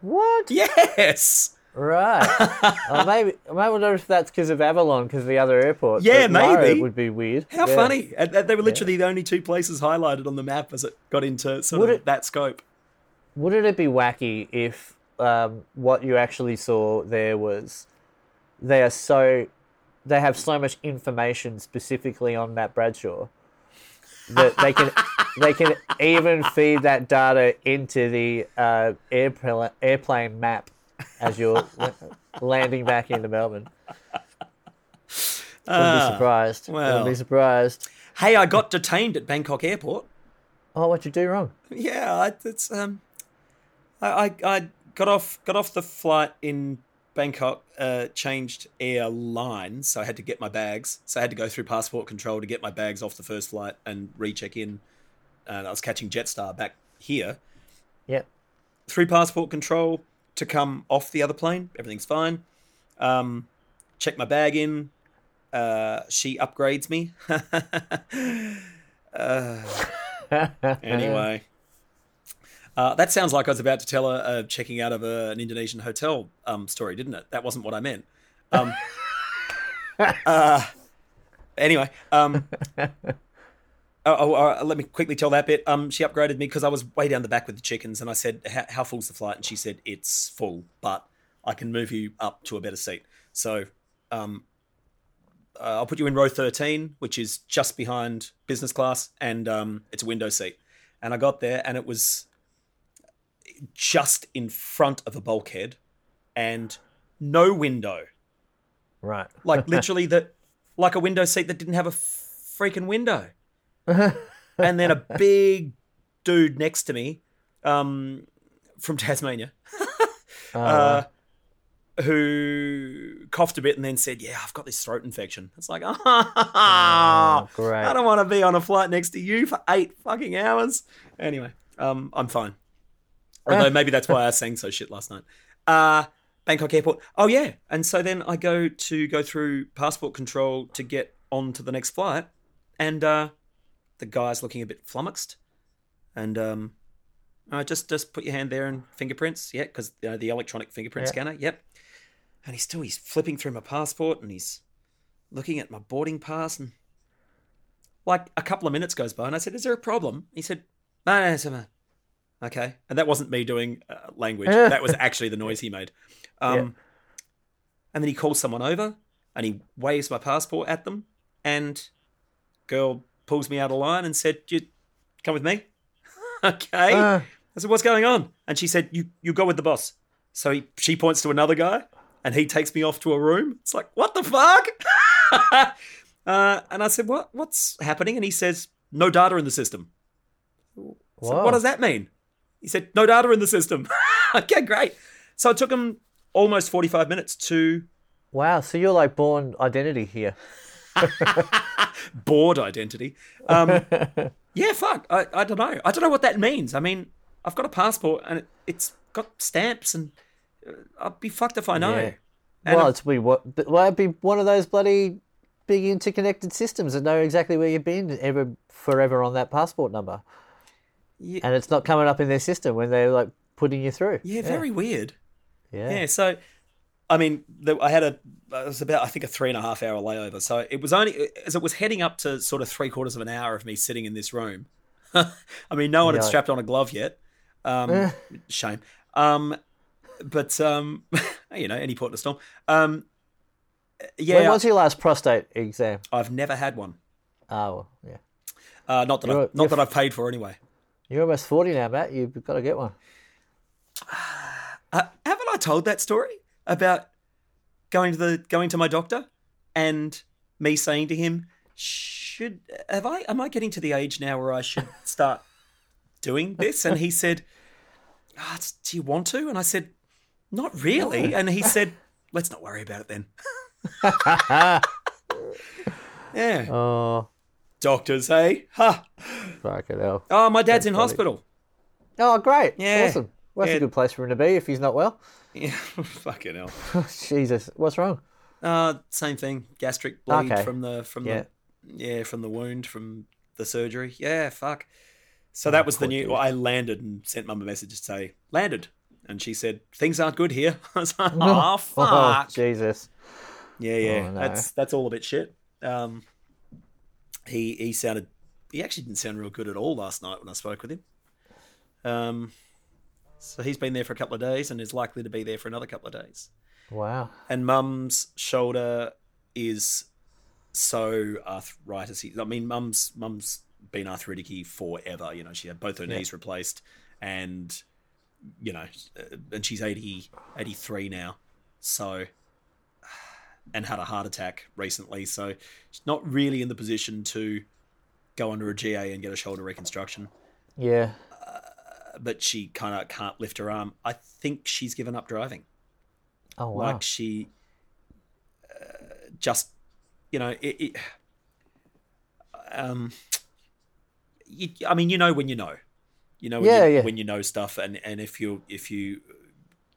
what? yes Right. oh, maybe I might wonder if that's because of Avalon, because the other airport. Yeah, maybe. would be weird. how Yeah. funny they were literally the only two places highlighted on the map as it got into sort Would of it- that scope Wouldn't it be wacky if um, what you actually saw there was they are so they have so much information specifically on Matt Bradshaw that they can they can even feed that data into the uh, airplane airplane map as you're landing back into Melbourne. Wouldn't be surprised. Ah, well. Wouldn't be surprised. hey i got detained at bangkok airport Oh, what'd you do wrong? yeah I- it's um I, I, I got off got off the flight in Bangkok, uh, changed airlines, so I had to get my bags. So I had to go through passport control to get my bags off the first flight and recheck in. And I was catching Jetstar back here Yep. through passport control to come off the other plane. Everything's fine. Um, check my bag in. Uh, she upgrades me. uh, anyway, uh, that sounds like I was about to tell a, a checking out of a, an Indonesian hotel um, story, didn't it? That wasn't what I meant. Um, uh, anyway, oh, oh, uh, let me quickly tell that bit. Um, she upgraded me because I was way down the back with the chickens, and I said, "How- "How full's the flight?" And she said, "It's full, but I can move you up to a better seat." So, um, uh, I'll put you in row thirteen, which is just behind business class, and um, it's a window seat. And I got there, and it was just in front of a bulkhead, and no window Right. like literally that like a window seat that didn't have a freaking window and then a big dude next to me um from tasmania uh, who coughed a bit and then said yeah i've got this throat infection. It's like oh, great. i don't want to be on a flight next to you for eight fucking hours. Anyway um i'm fine. Although maybe that's why i sang so shit last night. Uh Bangkok Airport. Oh yeah, and so then I go to go through passport control to get on to the next flight, and uh, the guy's looking a bit flummoxed, and um, uh, just just put your hand there and fingerprints, yeah, because you know, the electronic fingerprint Yeah. scanner, yep. And he's still he's flipping through my passport and he's looking at my boarding pass and like a couple of minutes goes by and I said, "Is there a problem?" He said, "No, no, no, no." Okay, and that wasn't me doing uh, language. that was actually the noise he made. Um, Yeah. And then he calls someone over and he waves my passport at them. And girl pulls me out of line and said, "You come with me." okay. Uh. I said, "What's going on?" And she said, "You you go with the boss." So he, she points to another guy, and he takes me off to a room. It's like, what the fuck? uh, and I said, "What what's happening?" And he says, "No data in the system." So what does that mean? He said, no data in the system. okay, great. So it took him almost 45 minutes to Wow. So you're like Bourne Identity here. board identity. Um, yeah, fuck. I, I don't know. I don't know what that means. I mean, I've got a passport and it, it's got stamps and uh, I'll be fucked if I know. Yeah. Well, it's be what? Well, it'd be one of those bloody big interconnected systems that know exactly where you've been ever forever on that passport number, Yeah. and it's not coming up in their system when they're like putting you through. yeah, very weird. Yeah. Yeah, so I mean, the, I had a it was about I think a three and a half hour layover. So it was only as it was heading up to sort of three quarters of an hour of me sitting in this room. I mean, no one had strapped on a glove yet. Um, shame. Um, but um, you know, any port in a storm. Um, yeah, When was your last prostate exam? I've never had one. Oh, well, yeah. Uh, not that You're- I've, not you're that I've paid for anyway. You're almost forty now, Matt. You've got to get one. Uh, haven't I told that story about going to the going to my doctor and me saying to him, "Should have I? Am I getting to the age now where I should start doing this?" And he said, "Ah, it's- "Do you want to?" And I said, "Not really." And he said, "Let's not worry about it then." yeah, Oh, doctors, hey, ha. fucking hell. Oh, my dad's in funny. hospital. Oh, great. Yeah. Awesome. Well, that's Yeah. a good place for him to be if he's not well. Yeah, fucking hell. Jesus, what's wrong? Uh, same thing. Gastric bleed Okay. from the from Yeah. the yeah from the wound from the surgery. Yeah, fuck. So that was the new. Well, I landed and sent mum a message to say landed, and she said things aren't good here. I was like, oh Oh, fuck. Jesus. yeah, yeah. Oh, no. That's that's all a bit shit. Um, he he sounded. He actually didn't sound real good at all last night when I spoke with him. Um, so he's been there for a couple of days and is likely to be there for another couple of days. Wow. and mum's shoulder is so arthritis. I mean, mum's mum's been arthritic forever. You know, she had both her Yeah. knees replaced, and you know, and she's 80, 83 now. So, and had a heart attack recently. So, she's not really in the position to go under a GA and get a shoulder reconstruction. Yeah. But she kind of can't lift her arm. I think she's given up driving. Oh wow. Like she uh, just, you know, it. it um, you, I mean, you know when you know, you know when, Yeah, you, yeah. when you know stuff, and and if you if you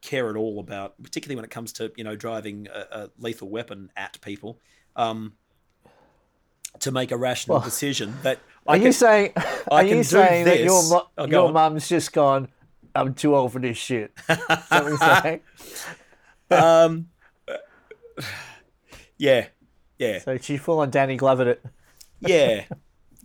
care at all about, particularly when it comes to you know driving a, a lethal weapon at people, um, to make a rational Well, decision that Are you saying? Are you saying that your mu- Oh, your on. mum's just gone? I'm too old for this shit. Is that what you're saying? um, yeah, yeah. So she full on Danny Glovered it. Yeah.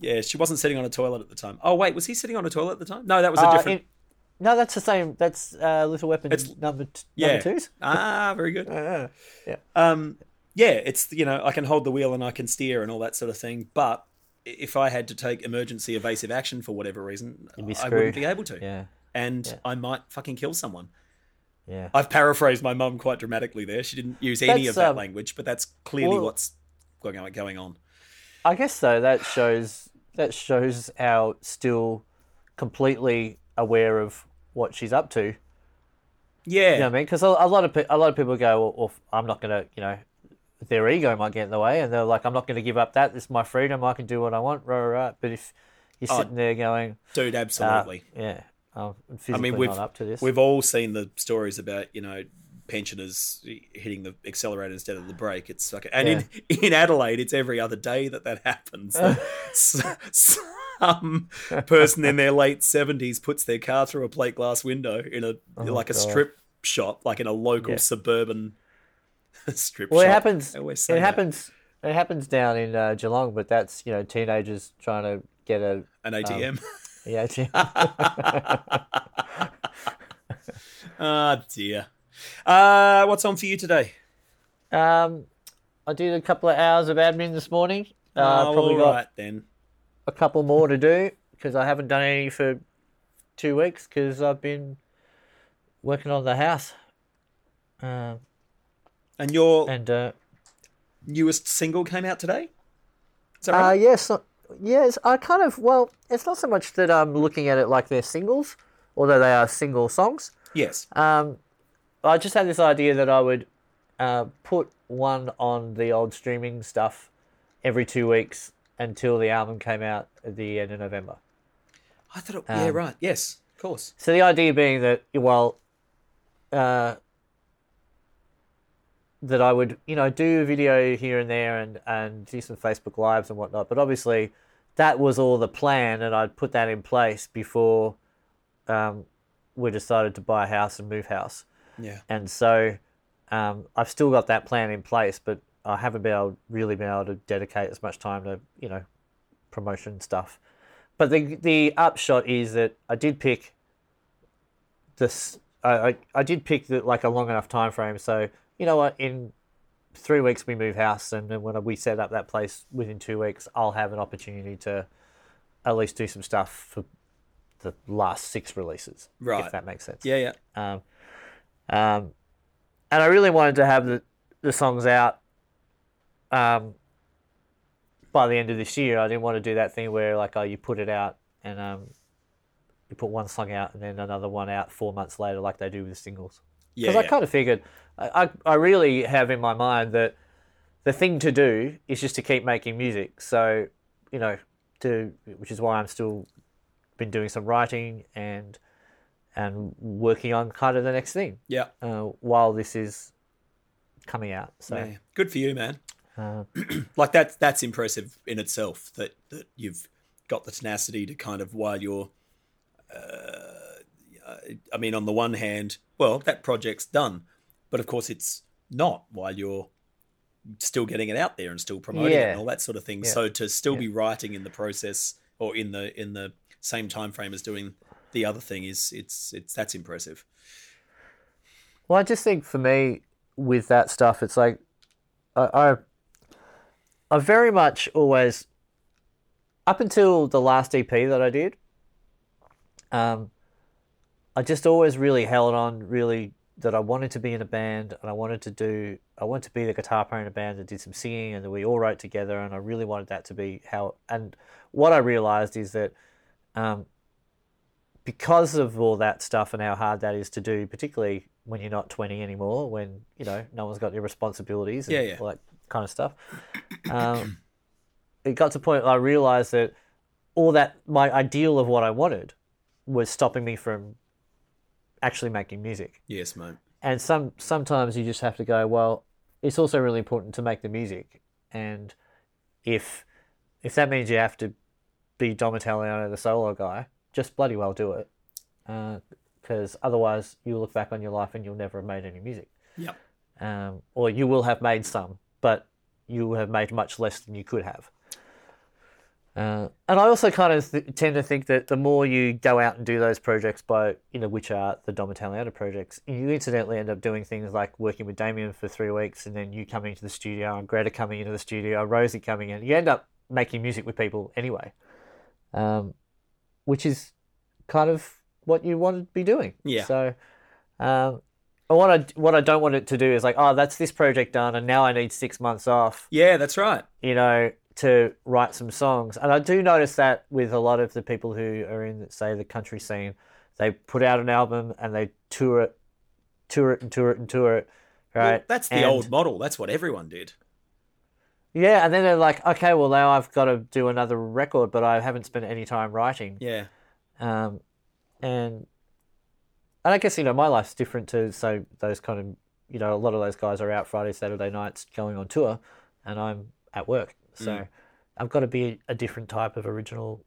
Yeah, she wasn't sitting on a toilet at the time. Oh wait, was he sitting on a toilet at the time? No, that was a Uh, different. in- no, that's the same. That's uh, Lethal Weapon It's- number t- yeah. number twos. Ah, very good. Uh, yeah. Um, yeah, it's you know I can hold the wheel and I can steer and all that sort of thing. But if I had to take emergency evasive action for whatever reason, I wouldn't be able to. Yeah. And Yeah. I might fucking kill someone. Yeah. I've paraphrased my mum quite dramatically there. She didn't use any That's, of that um, language, but that's clearly well- what's going going on. I guess so. That shows that shows how still completely aware of what she's up to. Yeah, You know what I mean? Because a, a lot of pe- a lot of people go, well, well, I'm not gonna, you know, their ego might get in the way, and they're like, I'm not gonna give up that. It's my freedom. I can do what I want. Rah, rah. But if you're Oh, sitting there going, dude, uh, absolutely. yeah, I'm I mean, we've up to this. we've all seen the stories about you know pensioners hitting the accelerator instead of the brake. It's like, and in in Adelaide, it's every other day that that happens. Some person in their late seventies puts their car through a plate glass window in a like a Oh, God. strip shop, like in a local Yeah. suburban strip well, shop. it happens. I always It that. happens. It happens down in uh, Geelong, but that's you know teenagers trying to get a An ATM. yeah. Ah dear. Uh, what's on for you today? um, I did a couple of hours of admin this morning. Uh, oh, probably all got then. a couple more to do because I haven't done any for two weeks because I've been working on the house. Um, And your and uh, newest single came out today. Is that uh, right? yes, uh, yes, I kind of well, it's not so much that I'm looking at it like they're singles, although they are single songs. yes. Um, I just had this idea that I would uh, put one on the old streaming stuff every two weeks until the album came out at the end of November. I thought. It, yeah, Um, right. Yes, of course. So the idea being that, well, uh, that I would, you know, do a video here and there and, and do some Facebook Lives and whatnot. But obviously, that was all the plan, and I'd put that in place before um, we decided to buy a house and move house. Yeah. And so um, I've still got that plan in place, but I haven't been able, really been able to dedicate as much time to, you know, promotion stuff. But the the upshot is that I did pick this. I, I, I did pick the, like a long enough time frame. So you know what, in three weeks we move house, and then when we set up that place within two weeks, I'll have an opportunity to at least do some stuff for the last six releases. Right. If that makes sense. Yeah, yeah. Um, um, and I really wanted to have the, the songs out um, by the end of this year. I didn't want to do that thing where like oh you put it out and um, you put one song out and then another one out four months later like they do with the singles. Yeah, Because I yeah. kind of figured I, I I really have in my mind that the thing to do is just to keep making music. So you know to which is why I'm still been doing some writing and and working on kind of the next thing yeah. uh, while this is coming out. So Yeah. Good for you, man. uh, Like that's that's impressive in itself. That that you've got the tenacity to kind of while you're. Uh, I mean, on the one hand, well, that project's done, but of course, it's not while you're still getting it out there and still promoting it and all that sort of thing. Yeah. So to still Yeah. be writing in the process or in the in the same time frame as doing the other thing is it's it's that's impressive. Well, I just think for me with that stuff, it's like I, I, I very much always, up until the last EP that I did, um, I just always really held on really that I wanted to be in a band and I wanted to do, I wanted to be the guitar player in a band that did some singing and that we all wrote together and I really wanted that to be how, and what I realized is that, um, because of all that stuff and how hard that is to do, particularly when you're not 20 anymore, when you know no one's got your responsibilities and Yeah, yeah. all that kind of stuff. Um, it got to a point I realized that all that my ideal of what I wanted was stopping me from actually making music. Yes, mate. And some sometimes you just have to go, well, it's also really important to make the music, and if if that means you have to be Dom Italiano, the solo guy, just bloody well do it, because otherwise you'll look back on your life and you'll never have made any music, Yep. um, or you will have made some, but you have made much less than you could have. Uh, and I also kind of th- tend to think that the more you go out and do those projects, by you know, which are the Dom Italiano projects, you incidentally end up doing things like working with Damien for three weeks, and then you coming into the studio, and Greta coming into the studio, Rosie coming in. You end up making music with people anyway, um, which is kind of what you want to be doing. Yeah. So, um, and what I what I don't want it to do is like, oh, that's this project done, and now I need six months off Yeah, that's right. you know, to write some songs. And I do notice that with a lot of the people who are in, say, the country scene, they put out an album and they tour it, tour it, and tour it, and tour it. Right. Well, that's the And- old model. That's what everyone did. Yeah, and then they're like, okay, well now I've got to do another record, but I haven't spent any time writing. Yeah. Um, and and I guess you know my life's different to so those kind of you know a lot of those guys are out Friday Saturday nights going on tour, and I'm at work. So I've got to be a different type of original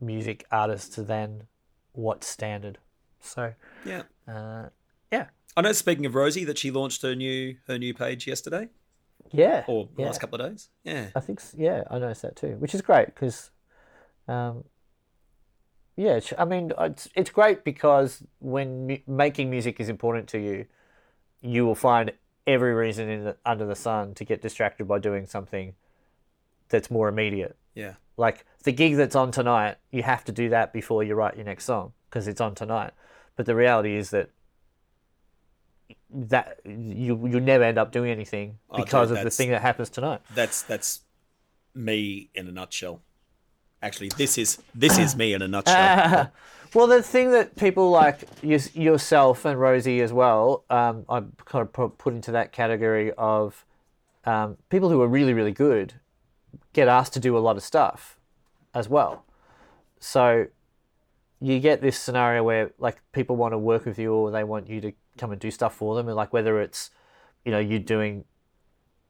music artist than what's standard. So Yeah. uh, yeah, I know. Speaking of Rosie, that she launched her new her new page yesterday yeah, or the yeah. last couple of days. Yeah. I think yeah, I noticed that too, which is great because, um, yeah, I mean it's it's great because when mu- making music is important to you, you will find every reason in the, under the sun to get distracted by doing something that's more immediate. Yeah. Like the gig that's on tonight, you have to do that before you write your next song because it's on tonight. But the reality is that that you you never end up doing anything Oh, dude, because of the thing that happens tonight. That's that's me in a nutshell. Actually, this is this is me in a nutshell. well, the thing that people like you, yourself and Rosie as well, um, I kind of put into that category of um, people who are really, really good get asked to do a lot of stuff as well. So you get this scenario where like people want to work with you or they want you to come and do stuff for them, and like whether it's you know you doing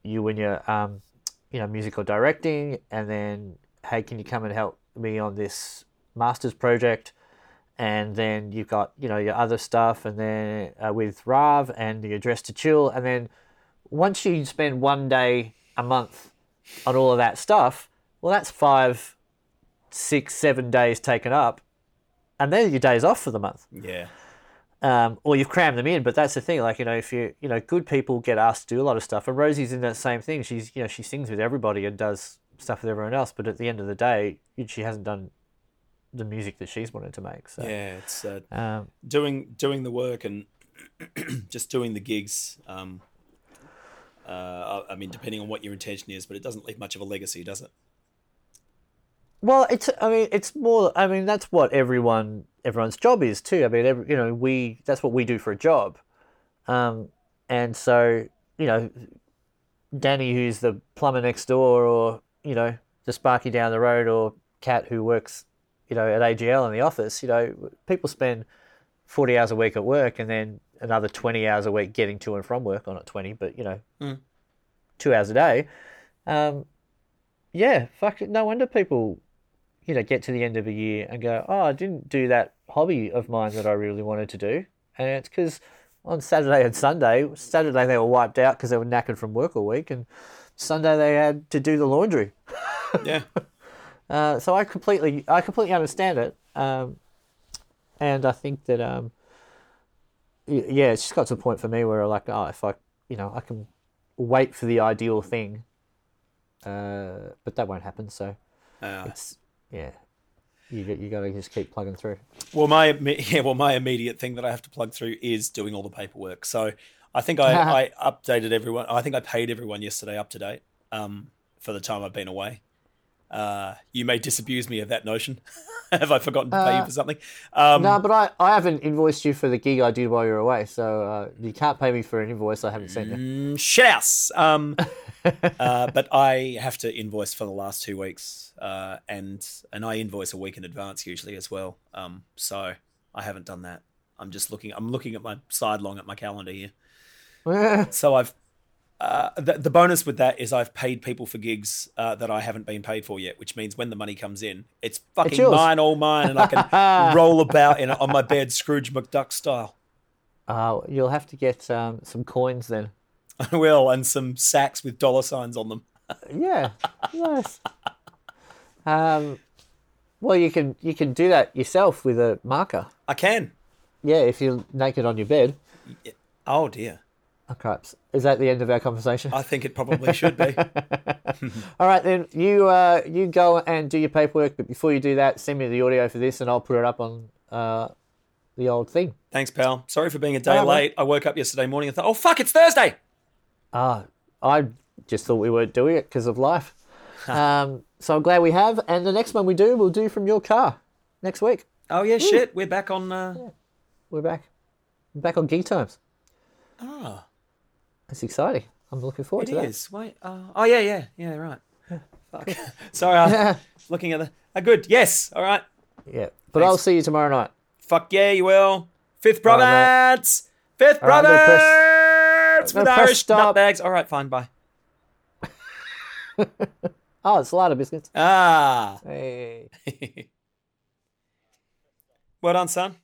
you when you're um, you know musical directing, and then hey, can you come and help me on this master's project? And then you've got you know your other stuff, and then uh, with Rav and the address to chill, and then once you spend one day a month on all of that stuff, well, that's five, six, seven days taken up, and then your days off for the month yeah. um, or you've crammed them in. But that's the thing, like you know, if you you know, good people get asked to do a lot of stuff, and Rosie's in that same thing. She's you know she sings with everybody and does stuff with everyone else, but at the end of the day, she hasn't done the music that she's wanted to make. So Yeah. It's uh, um, doing doing the work and just doing the gigs. Um, uh, I mean, depending on what your intention is, but it doesn't leave much of a legacy, does it? Well, it's. I mean, it's more. I mean, that's what everyone everyone's job is too. I mean, every, you know, we that's what we do for a job, um, and so you know, Danny, who's the plumber next door, or you know, the Sparky down the road, or Cat who works, you know, at AGL in the office. You know, people spend forty hours a week at work, and then another twenty hours a week getting to and from work. Or not twenty, but you know, two hours a day. Um, yeah, fuck it. No wonder people you know, get to the end of a year and go, oh, I didn't do that hobby of mine that I really wanted to do. And it's because on Saturday and Sunday, Saturday they were wiped out because they were knackered from work all week, and Sunday they had to do the laundry. Yeah. Uh, so I completely, I completely understand it, um, and I think that, um, yeah, it's just got to a point for me where I'm like, oh, if I, you know, I can wait for the ideal thing, uh, but that won't happen. So Uh, it's yeah, you you got to just keep plugging through. Well, my yeah, well, my immediate thing that I have to plug through is doing all the paperwork. So I think I, I updated everyone. I think I paid everyone yesterday up to date um, for the time I've been away. Uh, you may disabuse me of that notion. Have I forgotten to pay you for something? Um, No, but I, I haven't invoiced you for the gig I did while you were away, so uh, you can't pay me for an invoice I haven't sent you. Mm, shit house. Um, uh, but I have to invoice for the last two weeks, uh, and and I invoice a week in advance usually as well. Um, so I haven't done that. I'm just looking. I'm looking at my sidelong at my calendar here. So I've uh, the, the bonus with that is I've paid people for gigs uh, that I haven't been paid for yet, which means when the money comes in, it's fucking yours. mine, all mine, and I can roll about in on my bed, Scrooge McDuck style. Uh, you'll have to get um, some coins then. I will, and some sacks with dollar signs on them. Yeah, nice. Um, well, you can you can do that yourself with a marker. I can. Yeah, if you're naked on your bed. Oh dear. Oh, craps. Is that the end of our conversation? I think it probably should be. All right, then you uh, you go and do your paperwork. But before you do that, send me the audio for this, and I'll put it up on uh, the old thing. Thanks, pal. Sorry for being a day Oh, late. I woke up yesterday morning and thought, oh fuck, it's Thursday. Ah, I just thought we weren't doing it because of life. um, so I'm glad we have. And the next one we do, we'll do from your car next week. Oh yeah, shit. We're back on. Uh... We're back. We're back on Geek Times. Ah, That's exciting. I'm looking forward it to that. is. Wait. Uh... Oh yeah, yeah, yeah. Right. Fuck. Sorry, I was looking at the. Uh, good. Yes. All right. Yeah. But I'll see you tomorrow night. Fuck yeah, you will. Fifth All right, province. Fifth All right, I'm press- with Irish stop. nutbags. All right, fine. Bye. Oh, it's a lot of biscuits. Ah. Hey. well done, son.